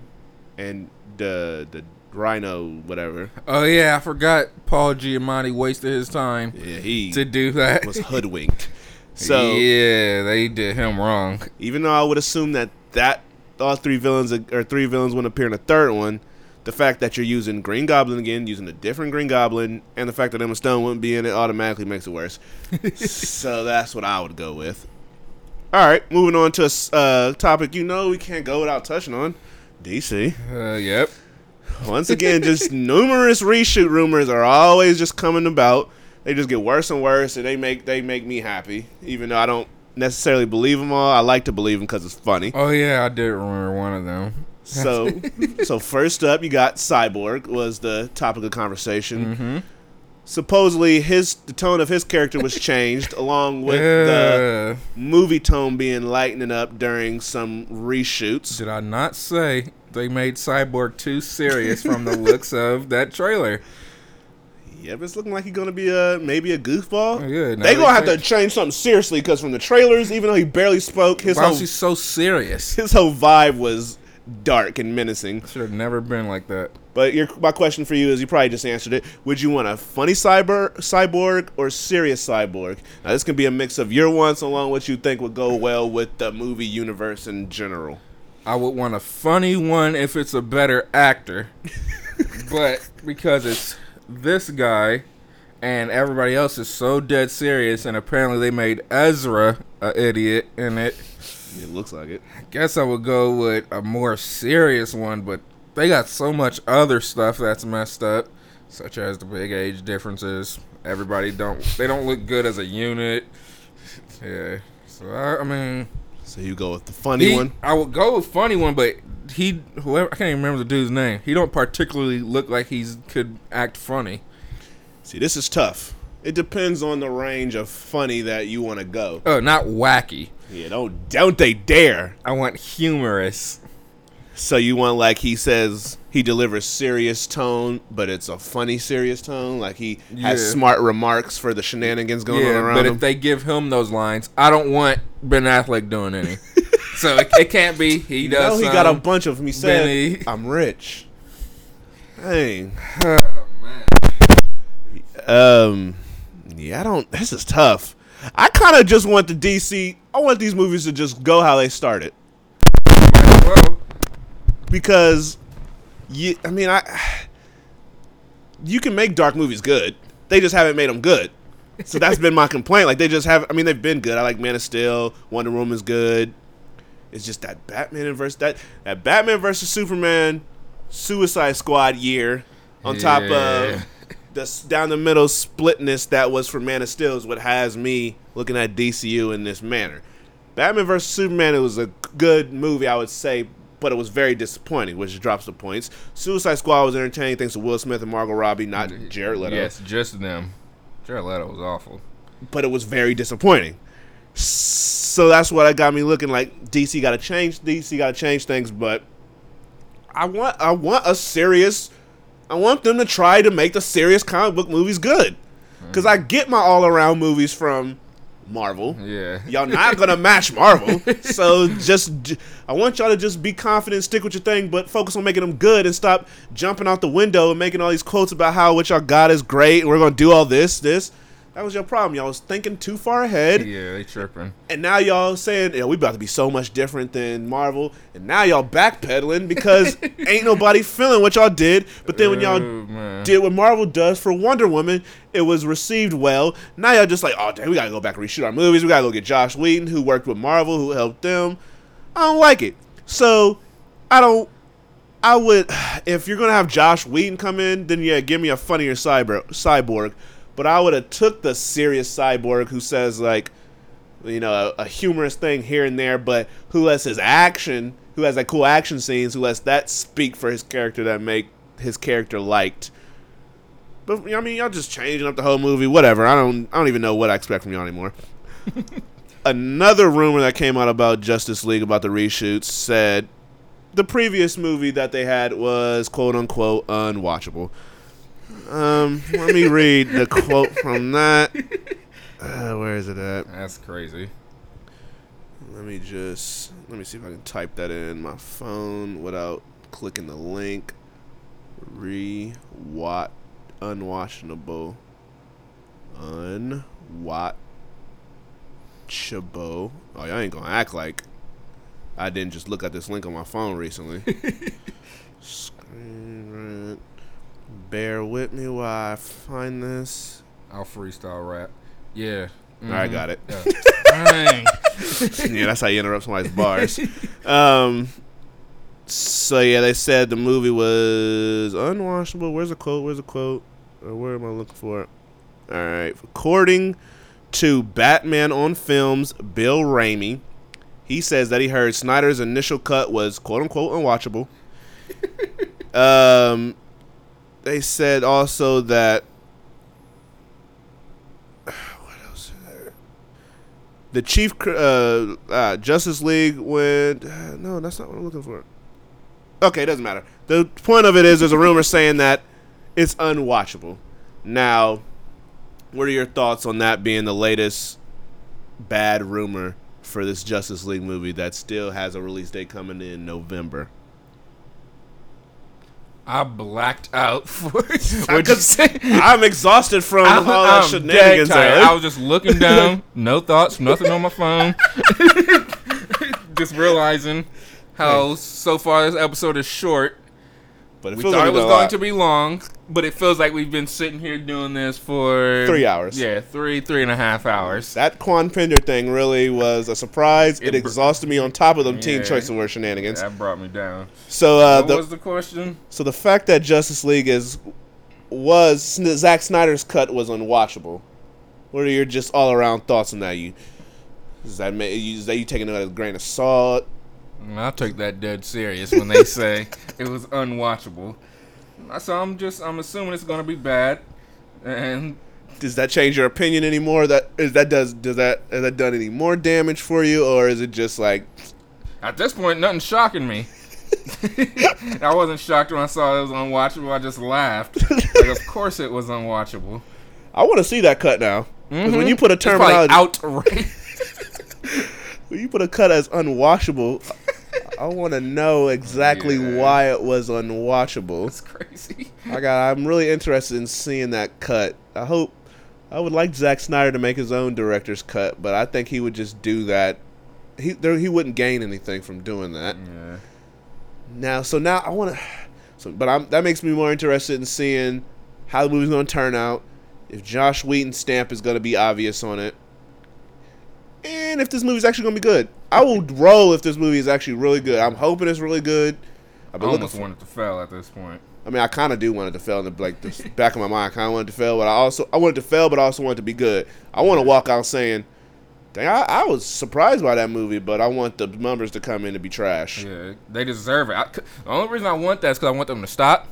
and the the Rhino, whatever. Oh yeah, I forgot Paul Giamatti wasted his time Yeah, he to do that. was [LAUGHS] hoodwinked. So yeah, they did him wrong. even though I would assume that that all three villains or three villains wouldn't appear in the third one, the fact that you're using Green Goblin again, using a different Green Goblin, and the fact that Emma Stone wouldn't be in it automatically makes it worse. [LAUGHS] so that's what I would go with. All right, moving on to a uh, topic you know we can't go without touching on. DC. Uh, yep. Once again, just [LAUGHS] numerous reshoot rumors are always just coming about. They just get worse and worse, and they make they make me happy, even though I don't necessarily believe them all. I like to believe them because it's funny. Oh yeah, I did remember one of them. So, [LAUGHS] so first up, you got Cyborg was the topic of conversation. Mm-hmm. Supposedly, his the tone of his character was changed, [LAUGHS] along with the movie tone being lightening up during some reshoots. Did I not say they made Cyborg too serious from the looks [LAUGHS] of that trailer? Yeah, but it's looking like he's gonna be a maybe a goofball. Oh, yeah, they gonna have to change something seriously because from the trailers, even though he barely spoke, his Why whole was he so serious? his whole vibe was dark and menacing. Should have never been like that. But your my question for you is, you probably just answered it. Would you want a funny cyber cyborg or serious cyborg? Now this can be a mix of your wants along what you think would go well with the movie universe in general. I would want a funny one if it's a better actor. [LAUGHS] but because it's this guy and everybody else is so dead serious and apparently they made Ezra a idiot in it, It looks like it. I guess I would go with a more serious one, but they got so much other stuff that's messed up, such as the big age differences. Everybody don't they don't look good as a unit. Yeah. So I, I mean So you go with the funny he- one. I would go with funny one, but he whoever I can't even remember the dude's name. He don't particularly look like he's could act funny. See, this is tough. It depends on the range of funny that you want to go. Oh, not wacky. Yeah, don't don't they dare. I want humorous. So you want like he says he delivers serious tone, but it's a funny serious tone. Like he has smart remarks for the shenanigans going on around but him. if they give him those lines, I don't want Ben Affleck doing any. [LAUGHS] so it, it can't be. He no, does. he got a bunch of them. He said, Benny. "I'm rich." Dang. [SIGHS] Oh, man. Um. Yeah, I don't. This is tough. I kind of just want the DC. I want these movies to just go how they started Might as well. because, you. I mean, I. [SIGHS] You can make dark movies good. They just haven't made them good. So that's been my [LAUGHS] complaint. Like they just have. I mean, they've been good. I like Man of Steel. Wonder Woman's good. It's just that Batman versus that that Batman versus Superman, Suicide Squad year, on top of the down the middle splitness that was for Man of Steel is what has me looking at DCU in this manner. Batman vs Superman it was a good movie, I would say, but it was very disappointing, which drops the points. Suicide Squad was entertaining thanks to Will Smith and Margot Robbie, not mm-hmm. Jared Leto, Yes, just them. Jared Leto was awful. but it was very disappointing. So that's what got me looking like. DC got to change. DC got to change things, but I want I want a serious. I want them to try to make the serious comic book movies good, because I get my all around movies from Marvel. Yeah. Y'all not gonna match Marvel, [LAUGHS] so just I want y'all to just be confident, stick with your thing, but focus on making them good and stop jumping out the window and making all these quotes about how what y'all got is great and we're gonna do all this, this. That was your problem. Y'all was thinking too far ahead, Yeah, they tripping. and now y'all saying, "Yeah, we about to be so much different than Marvel," and now y'all backpedaling because [LAUGHS] ain't nobody feeling what y'all did. But then when y'all Oh, did what Marvel does for Wonder Woman, it was received well. Now y'all just like, oh, damn, we gotta go back and reshoot our movies. We gotta go get Josh Whedon, who worked with Marvel, who helped them. I don't like it. So, I don't. I would, [SIGHS] if you're gonna have Josh Whedon come in, then yeah, give me a funnier cyber cyborg. But I would have took the serious cyborg who says like, you know, a, a humorous thing here and there, but who lets his action, who has like cool action scenes, who lets that speak for his character that make his character liked. But I mean, y'all just changing up the whole movie, whatever. I don't, I don't even know what I expect from y'all anymore. [LAUGHS] Another rumor that came out about Justice League about the reshoots said the previous movie that they had was quote unquote unwatchable. Um, let me read the quote from that. Uh, where is it at? That's crazy. Let me just let me see if I can type that in my phone without clicking the link. Re-wat unwatchable. Unwatchable. Oh, y'all ain't gonna act like I didn't just look at this link on my phone recently. [LAUGHS] Screen rant. Bear with me while I find this. I'll freestyle rap. Yeah. I got it. [LAUGHS] Yeah. [LAUGHS] Yeah, that's how you interrupt somebody's bars. Um, so yeah, they said the movie was unwatchable. Where's the quote? Where's the quote? Or where am I looking for it? All right, according to Batman on Films, Bill Ramey, he says that he heard Snyder's initial cut was quote unquote unwatchable. [LAUGHS] um, they said also that [SIGHS] what else? there? The chief uh, uh, Justice League went. [SIGHS] no, that's not what I'm looking for. Okay, it doesn't matter. The point of it is, there's a rumor saying that it's unwatchable. Now, what are your thoughts on that being the latest bad rumor for this Justice League movie that still has a release date coming in November? I blacked out [LAUGHS] for what you say. I'm exhausted from I'm, all that I'm shenanigans. dead tired. earlier. I was just looking down, [LAUGHS] no thoughts, nothing on my phone. [LAUGHS] just realizing how so far this episode is short. But it We feels thought like it was going to be long, but it feels like we've been sitting here doing this for Three hours. Yeah, three, three and a half hours. That Quran Pender thing really was a surprise. It, It br- exhausted me on top of them Teen Yeah. Choice Award shenanigans. That brought me down. So uh, what the was the question? so the fact that Justice League is was Zack Snyder's cut was unwatchable. What are your just all around thoughts on that? You is that you- that you taking it with a grain of salt? I'll take that dead serious when they say [LAUGHS] it was unwatchable. So I'm just I'm assuming it's gonna be bad, and Does that change your opinion anymore? That is that does does that has that done any more damage for you, or is it just like at this point, nothing's shocking me. [LAUGHS] I wasn't shocked when I saw it was unwatchable. I just laughed. [LAUGHS] like, of course, it was unwatchable. I want to see that cut now? 'Cause when mm-hmm. you put a terminology, outrageous. when you put a cut as unwashable. I want to know exactly Yeah. why it was unwatchable. It's crazy. I got. I'm really interested in seeing that cut. I hope. I would like Zack Snyder to make his own director's cut, but I think he would just do that. He there, he wouldn't gain anything from doing that. Yeah. Now, so now I want to. So, but I'm, that makes me more interested in seeing how the movie's going to turn out. If Josh Whedon's stamp is going to be obvious on it, and if this movie's actually going to be good. I will roll if this movie is actually really good. I'm hoping it's really good. I've been looking almost for. wanted to fail at this point. I mean, I kind of do want it to fail in the like the back of my mind. I kind of want it to fail, but I also I want it to fail, but I also want it to be good. I want to walk out saying, "Dang, I, I was surprised by that movie," but I want the numbers to come in to be trash. Yeah, they deserve it. I, the only reason I want that is because I want them to stop.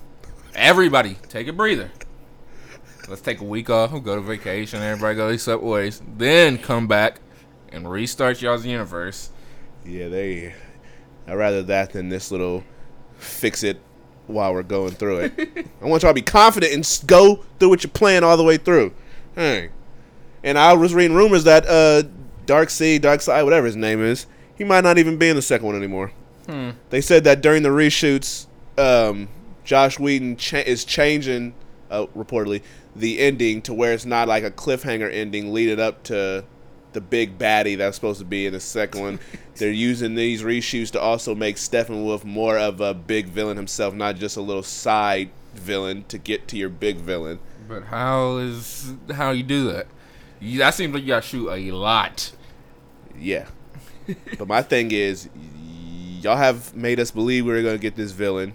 Everybody, take a breather. Let's take a week off. We'll go to vacation. Everybody go their separate ways. Then come back and restart y'all's universe. Yeah, they. I'd rather that than this little fix it while we're going through it. [LAUGHS] I want y'all to be confident and go through what you're playing all the way through. Hey. And I was reading rumors that uh, Dark Sea, Darkseid, whatever his name is, he might not even be in the second one anymore. They said that during the reshoots, um, Josh Whedon cha- is changing, uh, reportedly, the ending to where it's not like a cliffhanger ending leading up to the big baddie that's supposed to be in the second one. [LAUGHS] They're using these reshoots to also make Steppenwolf more of a big villain himself, not just a little side villain to get to your big villain. But how is how you do that? You, that seems like you gotta shoot a lot. Yeah. but my thing is, y'all have made us believe we were gonna get this villain.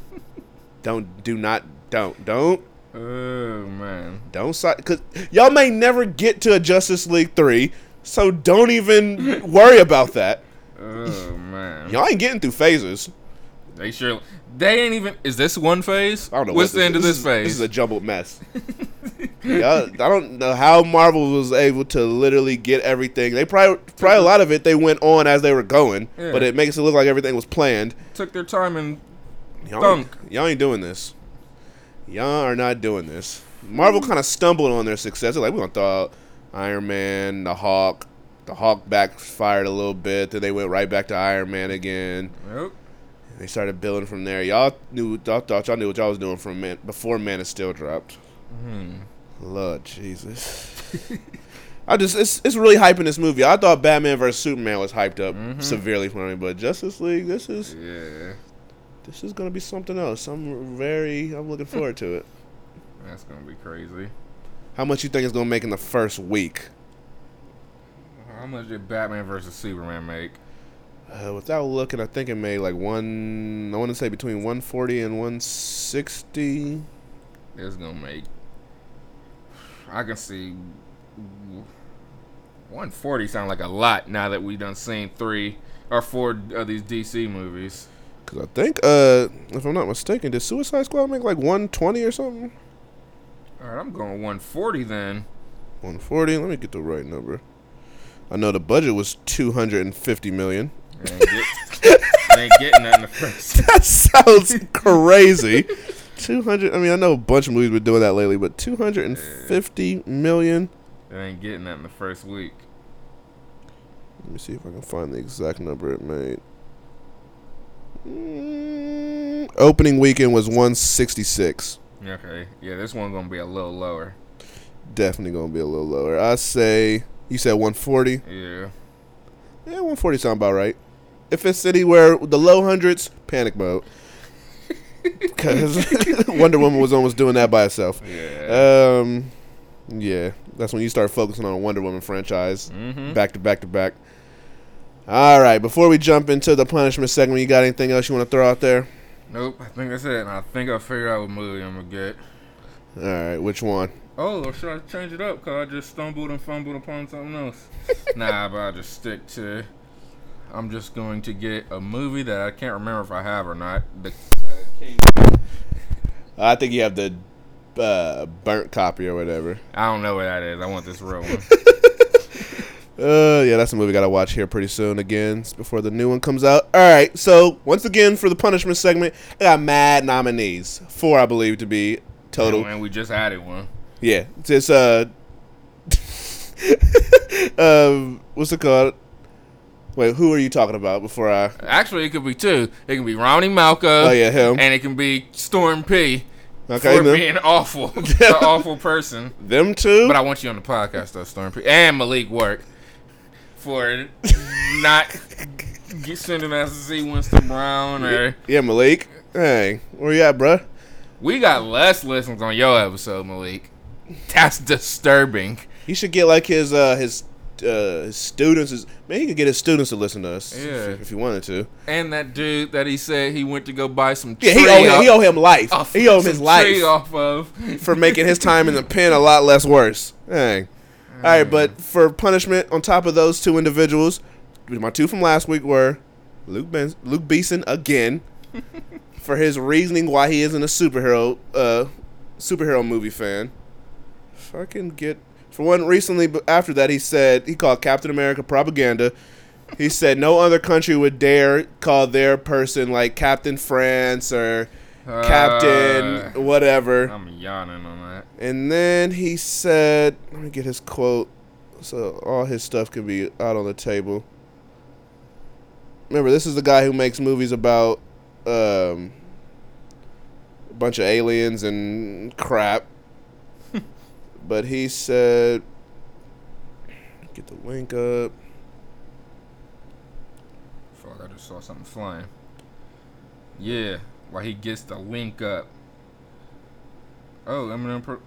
[LAUGHS] don't do not don't don't Oh man. don't side because y'all may never get to a Justice League three, so don't even [LAUGHS] worry about that. Oh man. Y'all ain't getting through phases. They sure. They ain't even. Is this one phase? I don't know What's what the end of this is- phase? This is a jumbled mess. [LAUGHS] Y'all- I don't know how Marvel was able to literally get everything. They probably probably a lot of it they went on as they were going, Yeah. but it makes it look like everything was planned. Took their time and Y'all, Thunk. y'all ain't doing this. Y'all are not doing this. Marvel kind of stumbled on their success. They're like, we're gonna throw out Iron Man, the Hulk. The Hulk backfired a little bit. Then they went right back to Iron Man again. Nope. They started building from there. Y'all knew, y'all thought y'all knew what y'all was doing from man, before Man of Steel dropped. Mm-hmm. Lord Jesus. [LAUGHS] I just it's it's really hyping this movie. I thought Batman vs Superman was hyped up mm-hmm. severely for me, but Justice League, this is Yeah. This is gonna be something else. I'm very I'm looking forward to it. That's gonna be crazy. How much you think it's gonna make in the first week? How much did Batman versus Superman make? Uh, without looking, I think it made like one. I want to say between 140 and 160. It's gonna make. I can see. 140 sound like a lot now that we done seen three or four of these DC movies. Cause I think, uh, if I'm not mistaken, did Suicide Squad make like 120 or something? All right, I'm going 140 then. 140. Let me get the right number. I know the budget was 250 million. It ain't, get, ain't getting that in the first. [LAUGHS] That sounds crazy. 200. I mean, I know a bunch of movies been doing that lately, but 250 million. It ain't getting that in the first week. Let me see if I can find the exact number it made. Mm, opening weekend was 166. Okay, yeah, this one's gonna be a little lower. Definitely gonna be a little lower. I say you said 140. Yeah, Yeah, 140 sound about right. If it's anywhere the low hundreds, panic mode. [LAUGHS] Because [LAUGHS] Wonder Woman was almost doing that by herself. yeah. Um, yeah, that's when you start focusing on a Wonder Woman franchise mm-hmm. back to back to back. All right, before we jump into the punishment segment, you got anything else you want to throw out there? Nope, I think that's it. I think I figured out what movie I'm gonna get. All right, which one? Oh, or should I change it up? Cause I just stumbled and fumbled upon something else. [LAUGHS] nah, but I'll just stick to. I'm just going to get a movie that I can't remember if I have or not. The uh, King. I think you have the uh, burnt copy or whatever. I don't know what that is. I want this real one. [LAUGHS] Uh, yeah, that's a movie I gotta watch here pretty soon again before the new one comes out. All right, so once again for the punishment segment, I got mad nominees, four I believe to be total. And we just added one. Yeah, it's just uh, [LAUGHS] um, what's it called? Wait, who are you talking about? Before I, Actually, it could be two. It can be Romany Malco. Oh, yeah, him. And it can be Storm P. okay, for being awful, [LAUGHS] an awful person. them two. But I want you on the podcast though, Storm P. And Malik Work for not get sending us to see Winston Brown or yeah, Malik. Hey, where you at, bruh? we got less listens on your episode, Malik. That's disturbing. He should get like his uh his uh his students. His, man, he could get his students to listen to us. if- Yeah. if, he wanted to. And that dude that he said he went to go buy some Yeah, he owe him, off- he owe him life. off- he owe him his life off of. for making his time in the pen a lot less worse. Dang. All right, but for punishment, on top of those two individuals, my two from last week were Luke ben- Luc Besson again [LAUGHS] for his reasoning why he isn't a superhero uh, superhero movie fan. Fucking get for one recently, after that he said he called Captain America propaganda. He said no other country would dare call their person like Captain France or Captain Uh, whatever. I'm yawning on that. And then he said, let me get his quote so all his stuff can be out on the table. Remember, this is the guy who makes movies about um, a bunch of aliens and crap. [LAUGHS] but he said, get the link up. Fuck, I just saw something flying. Yeah, while he gets the link up. Oh, Eminem pro-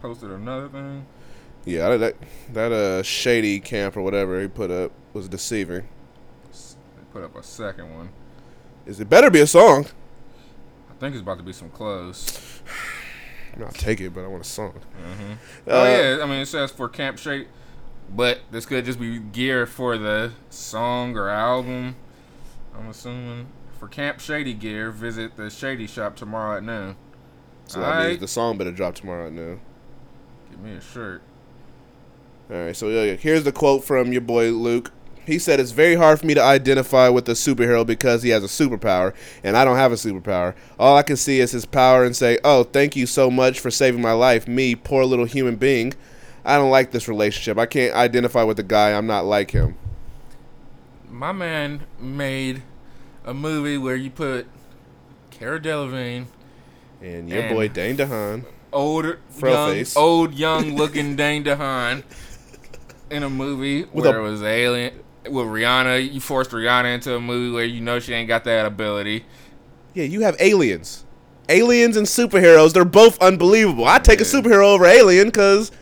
posted another thing. Yeah, that that uh, shady camp or whatever he put up was deceiving. put up a second one. Is it better be a song? I think it's about to be some clothes. [SIGHS] I'll take it, but I want a song. oh Uh, yeah, I mean it says for Camp Shady, but this could just be gear for the song or album. I'm assuming for Camp Shady gear, visit the Shady Shop tomorrow at noon. So that means the song better drop tomorrow at noon. Give me a shirt. All right, so here's the quote from your boy Luke. He said, It's very hard for me to identify with a superhero because he has a superpower, and I don't have a superpower. All I can see is his power and say, Oh, thank you so much for saving my life, me, poor little human being. I don't like this relationship. I can't identify with the guy. I'm not like him. My man made a movie where you put Cara Delevingne, And your And- boy Dane DeHaan. old, Fro young, face. old, young [LAUGHS] looking Dane DeHaan in a movie With where a- it was alien with Rihanna. You forced Rihanna into a movie where you know she ain't got that ability. Yeah, you have aliens. Aliens and superheroes, they're both unbelievable. I take a superhero over alien because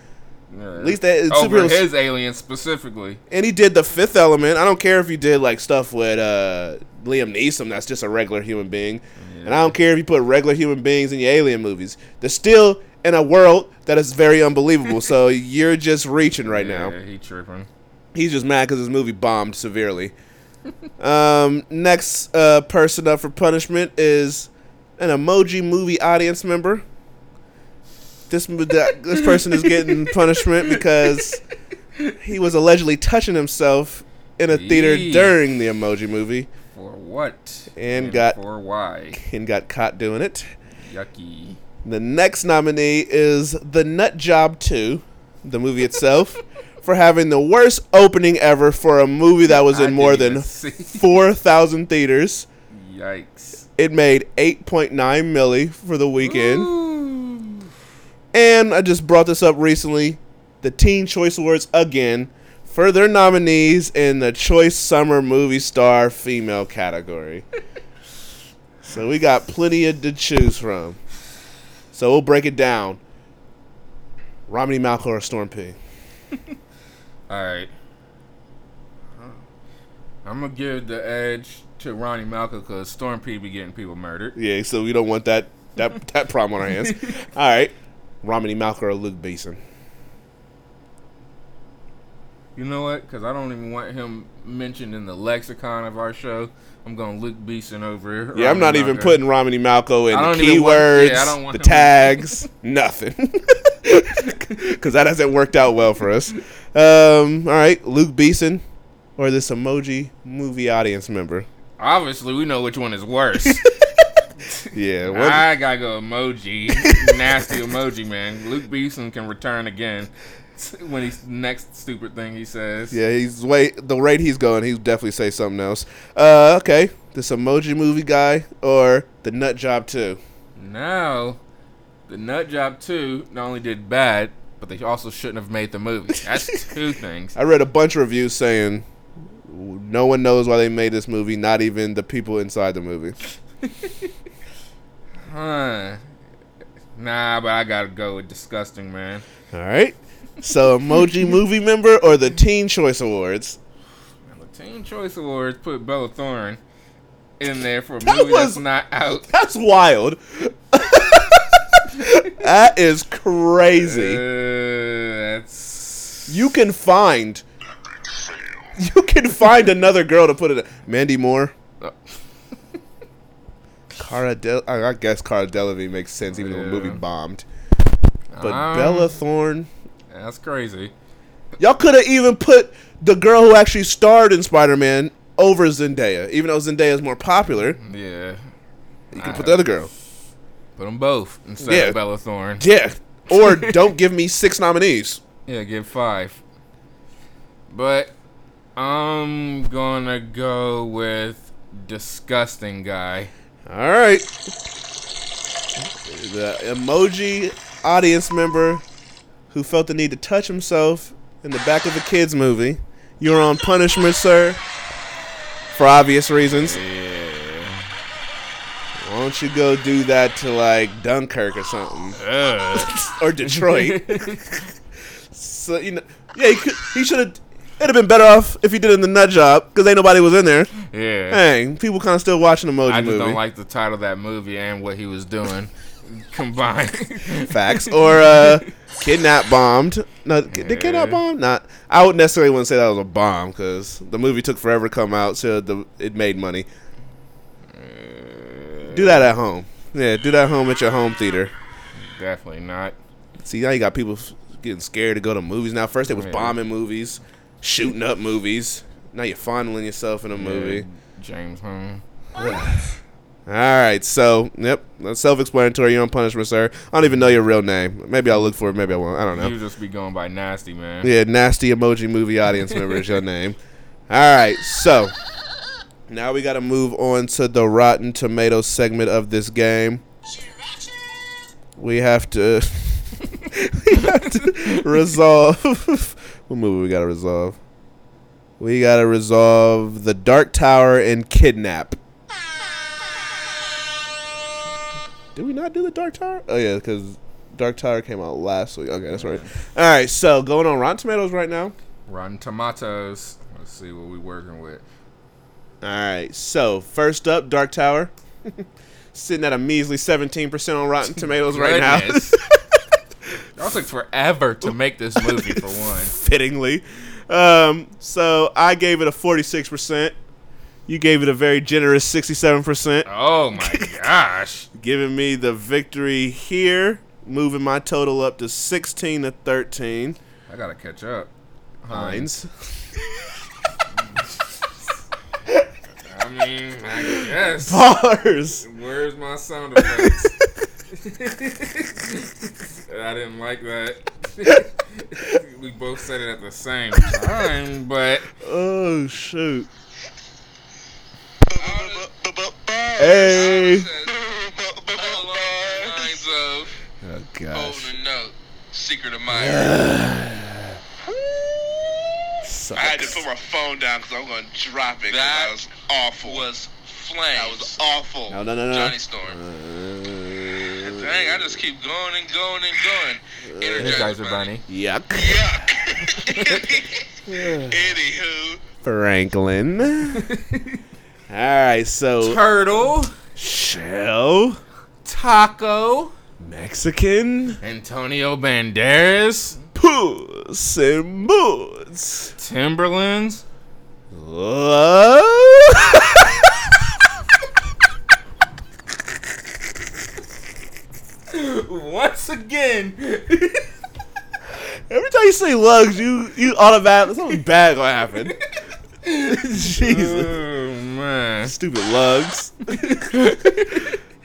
At least that- over superheroes- his alien specifically. And he did the fifth element. I don't care if he did like stuff with uh, Liam Neeson. That's just a regular human being. And I don't care if you put regular human beings in your alien movies. They're still in a world that is very unbelievable. so [LAUGHS] you're just reaching right now. Yeah, he tripping. He's just mad because his movie bombed severely. [LAUGHS] um, next uh, person up for punishment is an emoji movie audience member. This this person is getting punishment because he was allegedly touching himself in a theater Yee. during the emoji movie For what? And got- for why? and got caught doing it. Yucky. The next nominee is The Nut Job 2, the movie itself, for having the worst opening ever for a movie that was I in more than 4,000 theaters. Yikes. It made 8.9 milli for the weekend. Ooh. And I just brought this up recently. The Teen Choice Awards again for their nominees in the Choice Summer Movie Star Female category. [LAUGHS] so we got plenty of to choose from. So we'll break it down. Romany Malco or Storm P. [LAUGHS] All right. I'm gonna give the edge to Ronnie Malcolm because Storm P be getting people murdered. Yeah, so we don't want that that that problem on our hands. [LAUGHS] All right, Romany Malco or Luc Besson. You know what? Because I don't even want him mentioned in the lexicon of our show. I'm going Luc Besson over. Here. Yeah, I'm Ronnie not even putting Romany Malco in the keywords, yeah, I don't want the tags, [LAUGHS] nothing. [LAUGHS] Because that hasn't worked out well for us. Um, all right, Luc Besson or this emoji movie audience member. Obviously, we know which one is worse. [LAUGHS] [LAUGHS] Yeah, what, I gotta go emoji. Nasty [LAUGHS] emoji, man. Luc Besson can return again when he's next stupid thing he says. yeah, he's way the rate he's going. He'll definitely say something else. Uh, okay, this emoji movie guy or the Nut Job too. Now, the Nut Job 2 not only did bad, but they also shouldn't have made the movie. That's [LAUGHS] two things. I read a bunch of reviews saying no one knows why they made this movie, not even the people inside the movie. Huh. Nah, but I gotta go with disgusting, man. All right. So, emoji [LAUGHS] movie member or the Teen Choice Awards? The Teen Choice Awards put Bella Thorne in there for a That movie was- that's not out. That's wild. [LAUGHS] that is crazy. Uh, that's You can find. You can find another girl to put it. In. Mandy Moore. Cara Del. I I guess Cara Delevingne makes sense, even though the movie bombed. But Um, Bella Thorne. That's crazy. Y'all could have even put the girl who actually starred in Spider Man over Zendaya, even though Zendaya is more popular. Yeah. You can put the other girl. Put them both instead Yeah. of Bella Thorne. Yeah. Or [LAUGHS] don't give me six nominees. Yeah, give five. But I'm gonna go with disgusting guy. All right. The emoji audience member who felt the need to touch himself in the back of a kids movie. You're on punishment, sir. For obvious reasons. Yeah. Why don't you go do that to like Dunkirk or something, [LAUGHS] or Detroit? [LAUGHS] [LAUGHS] so you know, yeah, he, could, he should have. It'd have been better off if he did it in the nut job because ain't nobody was in there. Yeah. Dang, people kind of still watching emoji I just movie. don't like the title of that movie and what he was doing [LAUGHS] combined. Facts or uh, [LAUGHS] kidnap bombed. No, did kidnap Yeah. bomb? Not. I would necessarily wouldn't say that was a bomb because the movie took forever to come out, so the it made money. Do that at home. Yeah, do that at home at your home theater. Definitely not. See, now you got people getting scared to go to movies now. First, they was Yeah. bombing movies, shooting up movies. Now you're fondling yourself in a movie. James Home. [SIGHS] All right, so yep, that's self-explanatory. You're on punishment, sir. I don't even know your real name. Maybe I'll look for it. Maybe I won't. I don't know. You just be going by nasty, man. Yeah, nasty emoji movie audience member is your name. All right, so now we got to move on to the Rotten Tomatoes segment of this game. We have to, [LAUGHS] we have to [LAUGHS] resolve. What movie we got to resolve? We got to resolve the Dark Tower and Kidnap. Did we not do the Dark Tower? Oh yeah, because Dark Tower came out last week. Okay, that's right. All right, so going on Rotten Tomatoes right now. Rotten Tomatoes. Let's see what we working with. All right, so first up, Dark Tower, [LAUGHS] sitting at a measly seventeen percent on Rotten Tomatoes right now. [LAUGHS] Y'all took forever to make this movie for [LAUGHS] one. Fittingly, um, so I gave it a forty-six percent. You gave it a very generous sixty-seven percent, Oh my [LAUGHS] gosh. giving me the victory here, moving my total up to sixteen to thirteen. I gotta catch up. Heinz. [LAUGHS] I mean, I guess. Bars. Where's my sound effects? [LAUGHS] I didn't like that. [LAUGHS] we both said it at the same [LAUGHS] time, but Oh shoot. Hey. Lines of Oh gosh. holding a. Secret of mine. [SIGHS] I had to put my phone down because I'm going to drop it. 'cause That That was awful. was flames. that was awful. No, no, no, no. Johnny Storm. Uh, Dang, I just keep going and going and going. Uh, Energizer Energizer Bunny. Yuck. Yuck. [LAUGHS] Anywho, Franklin. All right, so Turtle, Shell, Taco, Mexican, Antonio Banderas, Puss in Boots. Timberlands. What? [LAUGHS] Once again, [LAUGHS] Every time you say lugs, you you automatically something bad gonna happen. [LAUGHS] [LAUGHS] Jesus. oh man. Stupid lugs.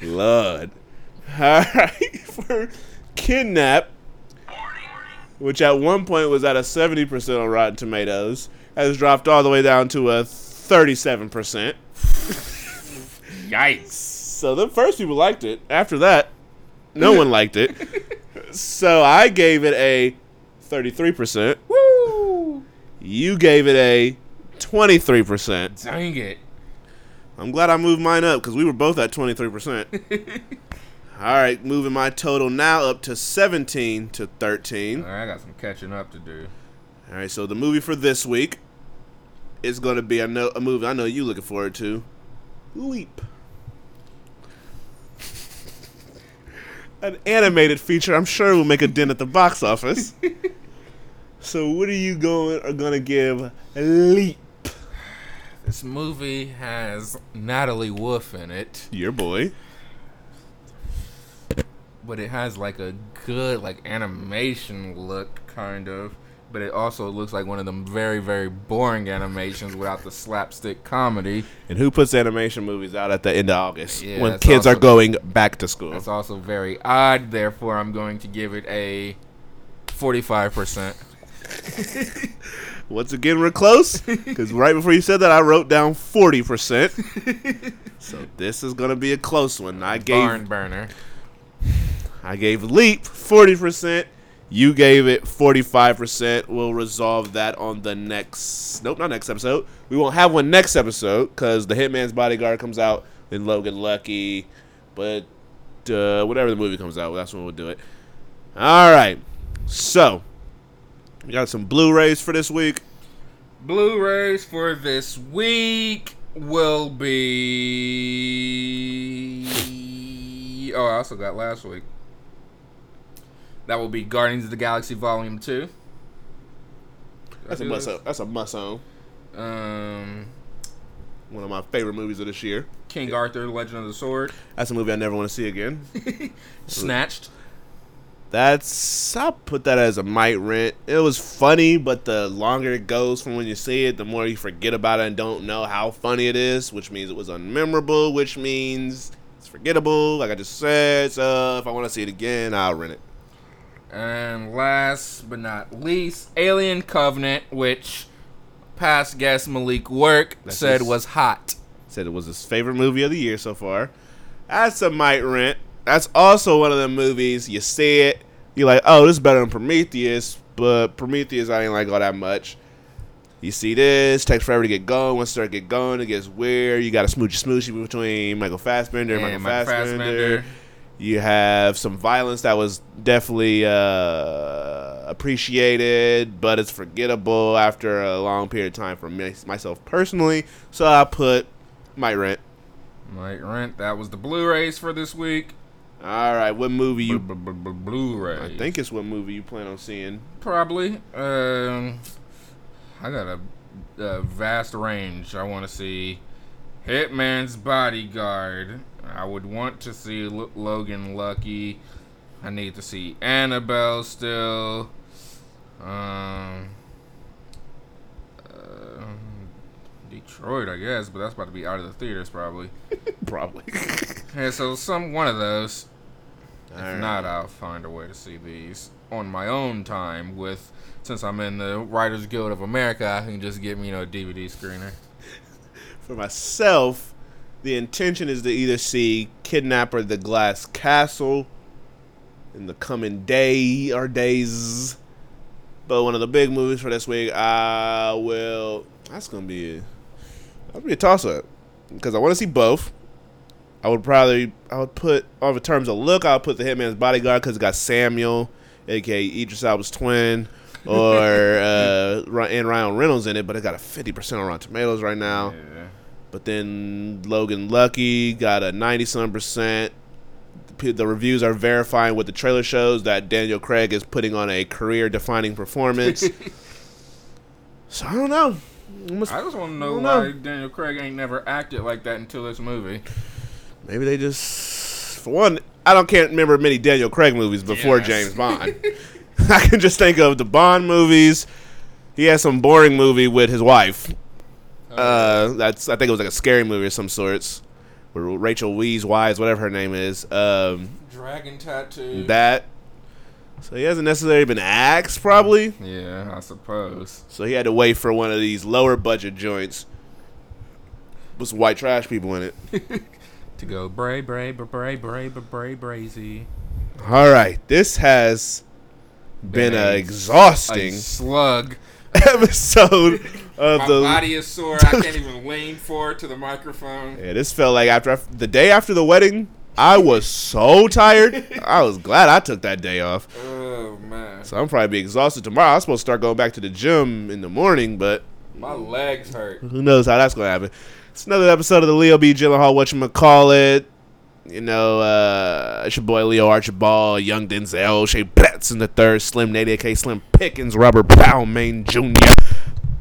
Lud. Alright, for kidnap, which at one point was at a 70% on Rotten Tomatoes, has dropped all the way down to a 37%. Yikes. So the first people liked it. After that, no one liked it. So I gave it a 33%. Woo! You gave it a 23%. Dang it. I'm glad I moved mine up because we were both at 23%. [LAUGHS] All right, moving my total now up to 17 to 13. Alright, I got some catching up to do. All right, so the movie for this week is going to be a, no, a movie I know you're looking forward to Leap. An animated feature I'm sure will make a dent at the box office. [LAUGHS] so, what are you going are going to give Leap? This movie has Natalie Wolf in it, Your boy. but it has like a good like animation look kind of. But it also looks like one of them very, very boring animations without the slapstick comedy. And who puts animation movies out at the end of August Yeah, when kids are going back to school? That's also very odd. Therefore, I'm going to give it a 45%. [LAUGHS] Once again, we're close because right before you said that, I wrote down forty percent. [LAUGHS] so this is gonna be a close one. I gave Barn burner. I gave Leap forty percent. You gave it forty five percent. We'll resolve that on the next. Nope, not next episode. We won't have one next episode because the Hitman's Bodyguard comes out, then Logan Lucky, but uh, whatever the movie comes out, that's when we'll do it. All right, so we got some Blu-rays for this week. Blu-rays for this week will be. Oh, I also got last week. That will be Guardians of the Galaxy Volume Two. That's a must. That's a must own. Um, One of my favorite movies of this year. King Arthur: Legend of the Sword. That's a movie I never want to see again. [LAUGHS] Snatched. That's I'll put that as a might rent. It was funny, but the longer it goes from when you see it, the more you forget about it and don't know how funny it is, which means it was unmemorable, which means it's forgettable, like I just said. So if I want to see it again, I'll rent it. And last but not least, Alien Covenant, which past guest Malik Work That's said his- was hot. Said it was his favorite movie of the year so far. That's a might rent. That's also one of the movies you see it, you're like, oh, this is better than Prometheus, but Prometheus I ain't like all that much. You see this, takes forever to get going. Once it start get going, it gets weird. You got a smoochy smoochy between Michael Fassbender and, And Michael Michael Fassbender. Fassbender. You have some violence that was definitely uh, appreciated, but it's forgettable after a long period of time for me, myself personally. So I put my rent. Might rent. That was the Blu-rays for this week. All right, what movie you? Blu-ray. I think it's what movie you plan on seeing. probably. Um, I got a, a vast range. I want to see Hitman's Bodyguard. I would want to see L- Logan Lucky. I need to see Annabelle still. Um, uh, Detroit, I guess, but that's about to be out of the theaters probably. [LAUGHS] Probably. [LAUGHS] Yeah, so some one of those. If Alright. not, I'll find a way to see these on my own time. With since I'm in the Writers Guild of America, I can just get me, you know, a DVD screener. For myself, the intention is to either see Kidnapper the Glass Castle in the coming day or days. But one of the big movies for this week, I will. That's gonna be. A, that'll be a toss up because I want to see both. I would probably. I would put. Over terms of look, I'll put the Hitman's Bodyguard because it got Samuel, aka Idris Elba's twin, or uh, and Ryan Reynolds in it. But it got a fifty percent on Rotten Tomatoes right now. Yeah. But then Logan Lucky got a 90 some percent. The the reviews are verifying what the trailer shows that Daniel Craig is putting on a career defining performance. [LAUGHS] so I don't know. Almost- I just want to know why know. Daniel Craig ain't never acted like that until this movie. Maybe they just, for one, I don't can't remember many Daniel Craig movies before Yes. James Bond. [LAUGHS] I can just think of the Bond movies. He has some boring movie with his wife. Uh, that's I think it was like a scary movie of some sorts. Where Rachel Weisz Wise, whatever her name is. Um, Dragon tattoo. that. So he hasn't necessarily been axed, probably. yeah, I suppose. So he had to wait for one of these lower budget joints with some white trash people in it. To go bray bray bray bray bray bray brazy. All right, this has been an a- exhausting A slug. [LAUGHS] episode of My the. body is sore. I can't even lean forward to the microphone. Yeah, this felt like after the day after the wedding, I was so tired. I was glad I took that day off. [LAUGHS] Oh man, So I'm probably be exhausted tomorrow. I'm supposed to start going back to the gym in the morning, but my legs hurt. who knows how that's gonna happen. It's another episode of the Leo B. Gyllenhaal. What you call it? You know, uh, it's your boy Leo Archibald, Young Denzel, Shea Betson the third, Slim Nate, aka Slim Pickens, Robert Powmain Jr.,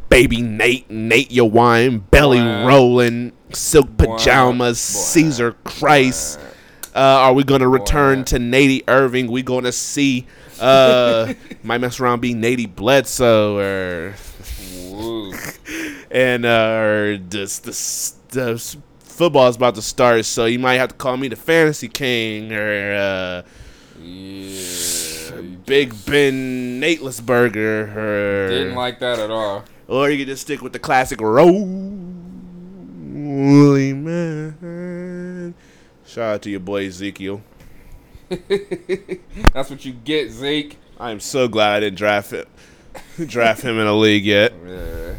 Baby Nate, Nate Your Wine, Belly. Rolling, Silk Pajamas. Caesar Christ. Uh, are we gonna return Boy. to Nady Irving? We gonna see? Uh, [LAUGHS] might mess around be Nady Bledsoe or [LAUGHS] and uh, or this this the football is about to start, so you might have to call me the fantasy king or uh, Yeah. Big Ben Natelessberger or Didn't like that at all. or you can just stick with the classic Rolly Man. Shout out to your boy Ezekiel. [LAUGHS] That's what you get, Zeke. I am so glad I didn't draft it, draft him in a league yet. Yeah.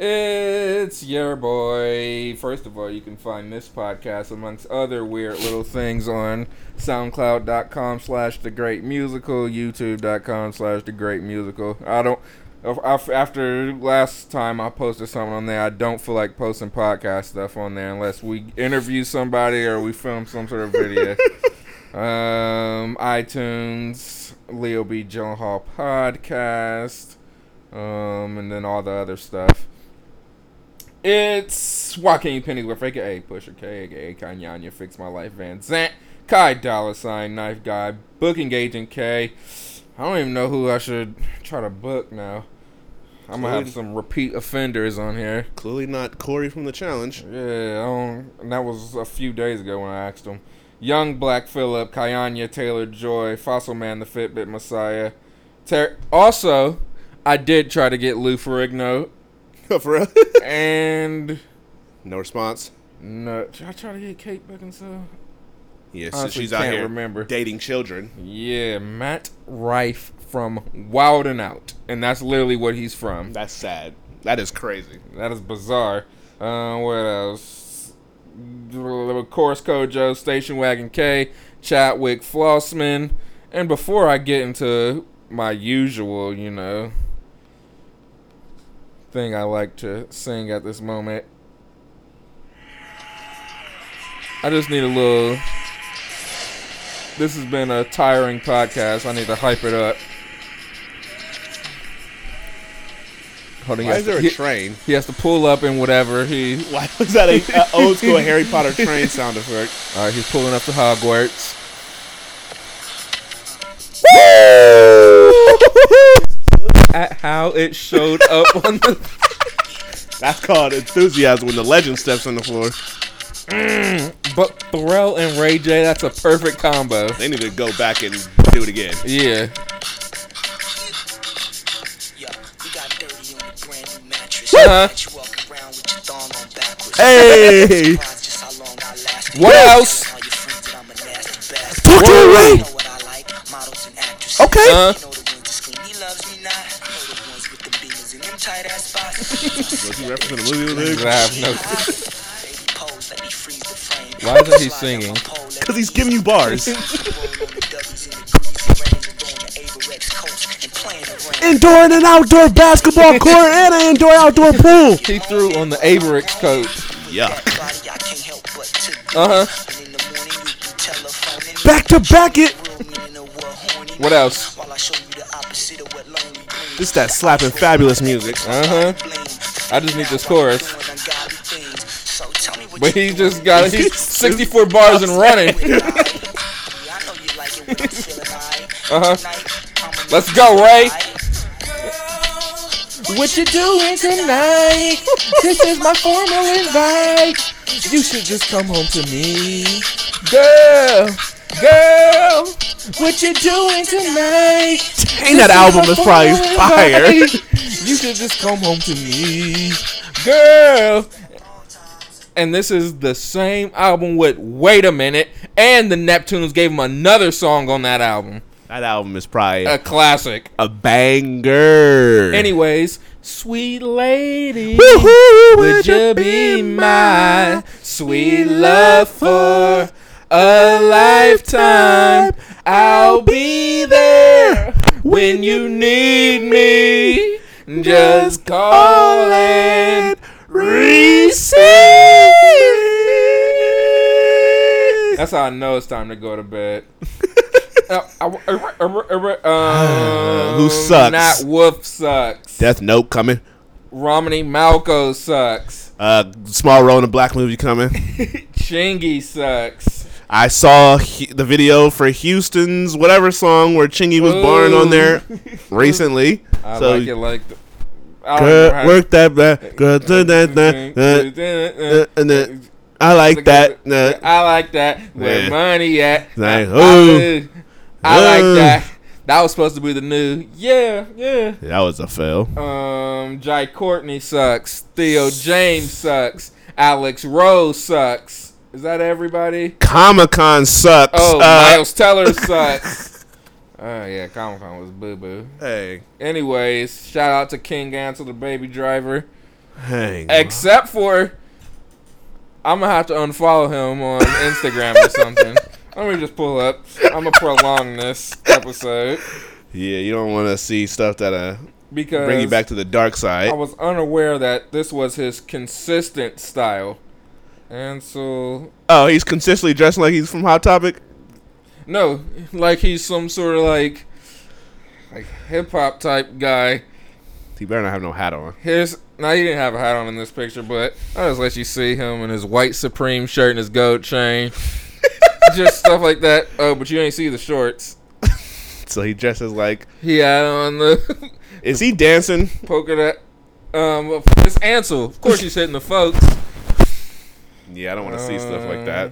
It's your boy. First of all, you can find this podcast amongst other weird little things on SoundCloud.com slash The Great Musical, YouTube.com slash The Great Musical. I don't Af- af- After last time I posted something on there, I don't feel like posting podcast stuff on there unless we interview somebody or we film some sort of video. [LAUGHS] um, iTunes, Leo B. John Hall podcast, um, and then all the other stuff. It's Joaquin Pennyworth, aka A Pusher K, aka Kanyanya, Fix My Life Van Zant, Kai Dollar Sign, Knife Guy, Booking Agent K. I don't even know who I should try to book now. I'm gonna have some repeat offenders on here. Clearly not Corey from the challenge. Yeah, I don't, and that was a few days ago when I asked him. Young Black Phillip, Kayanya Taylor Joy, Fossil Man, the Fitbit Messiah. Ter- also, I did try to get Lou Ferrigno, [LAUGHS] For real? and no response. no, I try to get Kate Beckinsale? Yes, Honestly, she's out here remember. dating children. Yeah, Matt Rife from Wild and Out, and that's literally what he's from. That's sad. That is crazy. That is bizarre. Uh, what else? Chorus Kojo, Station Wagon K, Chatwick Flossman. And before I get into my usual, you know, thing I like to sing at this moment, I just need a little. This has been a tiring podcast. I need to hype it up. Hold on, Why is there to- a he- train? he has to pull up and whatever. He [LAUGHS] Why was that a, a old school Harry Potter train sound effect? [LAUGHS] all right. He's pulling up to Hogwarts. [LAUGHS] At how it showed up on the. [LAUGHS] That's called enthusiasm when the legend steps on the floor. But Pharrell and Ray J, that's a perfect combo. They need to go back and do it again. Yeah. Yeah, we got dirty on the brand new mattress. Uh-huh. Let you walk around with your thong on backwards. Hey! [LAUGHS] Surprised just how long I lasted. What else? all your friends that I'm a nasty bastard. Talk to Word. Ray. You know what I like? Models and actresses. Okay. Uh, loves me not. Know the ones with the beamers and them tight ass spots. Was he referencing the movie with I have no. Baby pose, let me freeze the frame. Why isn't he singing? on my pole, let Because he's giving you bars. roll on the W's in the greasy rain, throwing the Avirex coats and playing. Indoor and an outdoor basketball [LAUGHS] court and an indoor outdoor pool. He threw on the Avirex coat. Yeah. Uh-huh. Back to back it. What else? This that slapping fabulous music. Uh huh. I just need this chorus. But he just got it. He's [LAUGHS] 64 bars and running. [LAUGHS] [LAUGHS] Uh huh. Let's go, Ray. What you doing tonight? This is my formal invite. You should just come home to me. Girl, girl, what you doing tonight? Ain't that album is probably fire. You should just come home to me. Girl. And this is the same album with Wait a Minute. And the Neptunes gave him another song on that album. That album is probably A classic. a banger. Anyways, sweet lady, Woohoo, would you be my sweet love for a lifetime? I'll be there when you need me. Just call and receive. That's how I know it's time to go to bed. [LAUGHS] Uh, er, er, er, [SIGHS] Who um, sucks? Nat Wolff sucks. Death Note coming. Romany Malco sucks. Uh, small role in a black movie coming. [LAUGHS] Chingy sucks. I saw Hu- the video for Houston's whatever song where Chingy was born on there [LAUGHS] recently. I so like it like. The, I good work that back. Uh, and then I like that. I like that. Where Yeah. money at? Like, I, ooh. I like that. That was supposed to be the new. Yeah, yeah. That was a fail. Um, Jai Courtney sucks. Theo James sucks. Alex Rose sucks. Is that everybody? Comic Con sucks. Oh, Uh, Miles Teller [LAUGHS] sucks. Oh yeah, Comic Con was boo boo. Hey, Anyways, shout out to King Ansel, the baby driver. hang. Except for, I'm gonna have to unfollow him on [LAUGHS] Instagram or something. Let me just pull up. I'm gonna prolong this episode. Yeah, you don't want to see stuff that uh because Bring you back to the dark side. I was unaware that this was his consistent style. And so Oh, he's consistently dressed like he's from Hot Topic. no, like he's some sort of like like hip hop type guy. He better not have no hat on. His now he didn't have a hat on in this picture, but I'll just let you see him in his white Supreme shirt and his gold chain. [LAUGHS] just stuff like that. Oh, but you ain't see the shorts. [LAUGHS] So he dresses like. He had on the Is he dancing? [LAUGHS] polka that. Um, it's Ansel. Of course, he's hitting the folks. Yeah, I don't want to see stuff like that.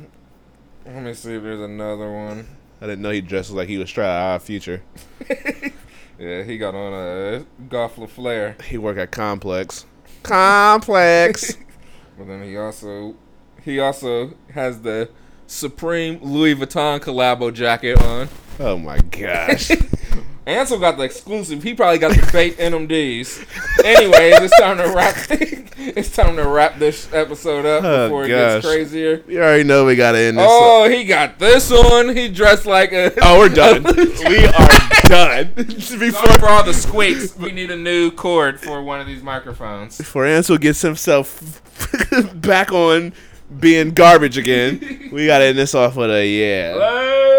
Uh, Let me see if there's another one. I didn't know he dresses like he was straight out of future. [LAUGHS] Yeah, he got on a Goff Flair, He work at Complex. Complex. [LAUGHS] [LAUGHS] but then he also he also has the Supreme Louis Vuitton collabo jacket on. oh my gosh. Ansel got the exclusive. He probably got the fake [LAUGHS] NMDs. Anyways, it's time to wrap. [LAUGHS] it's time to wrap this episode up Oh, before it gets crazier. You already know we gotta end this. Oh, he got this on. He dressed like a. Oh, we're done. [LAUGHS] we are done. Sorry Before for all the squeaks. We need a new cord for one of these microphones. before Ansel gets himself back on being garbage again, we gotta end this off with a yeah. Later.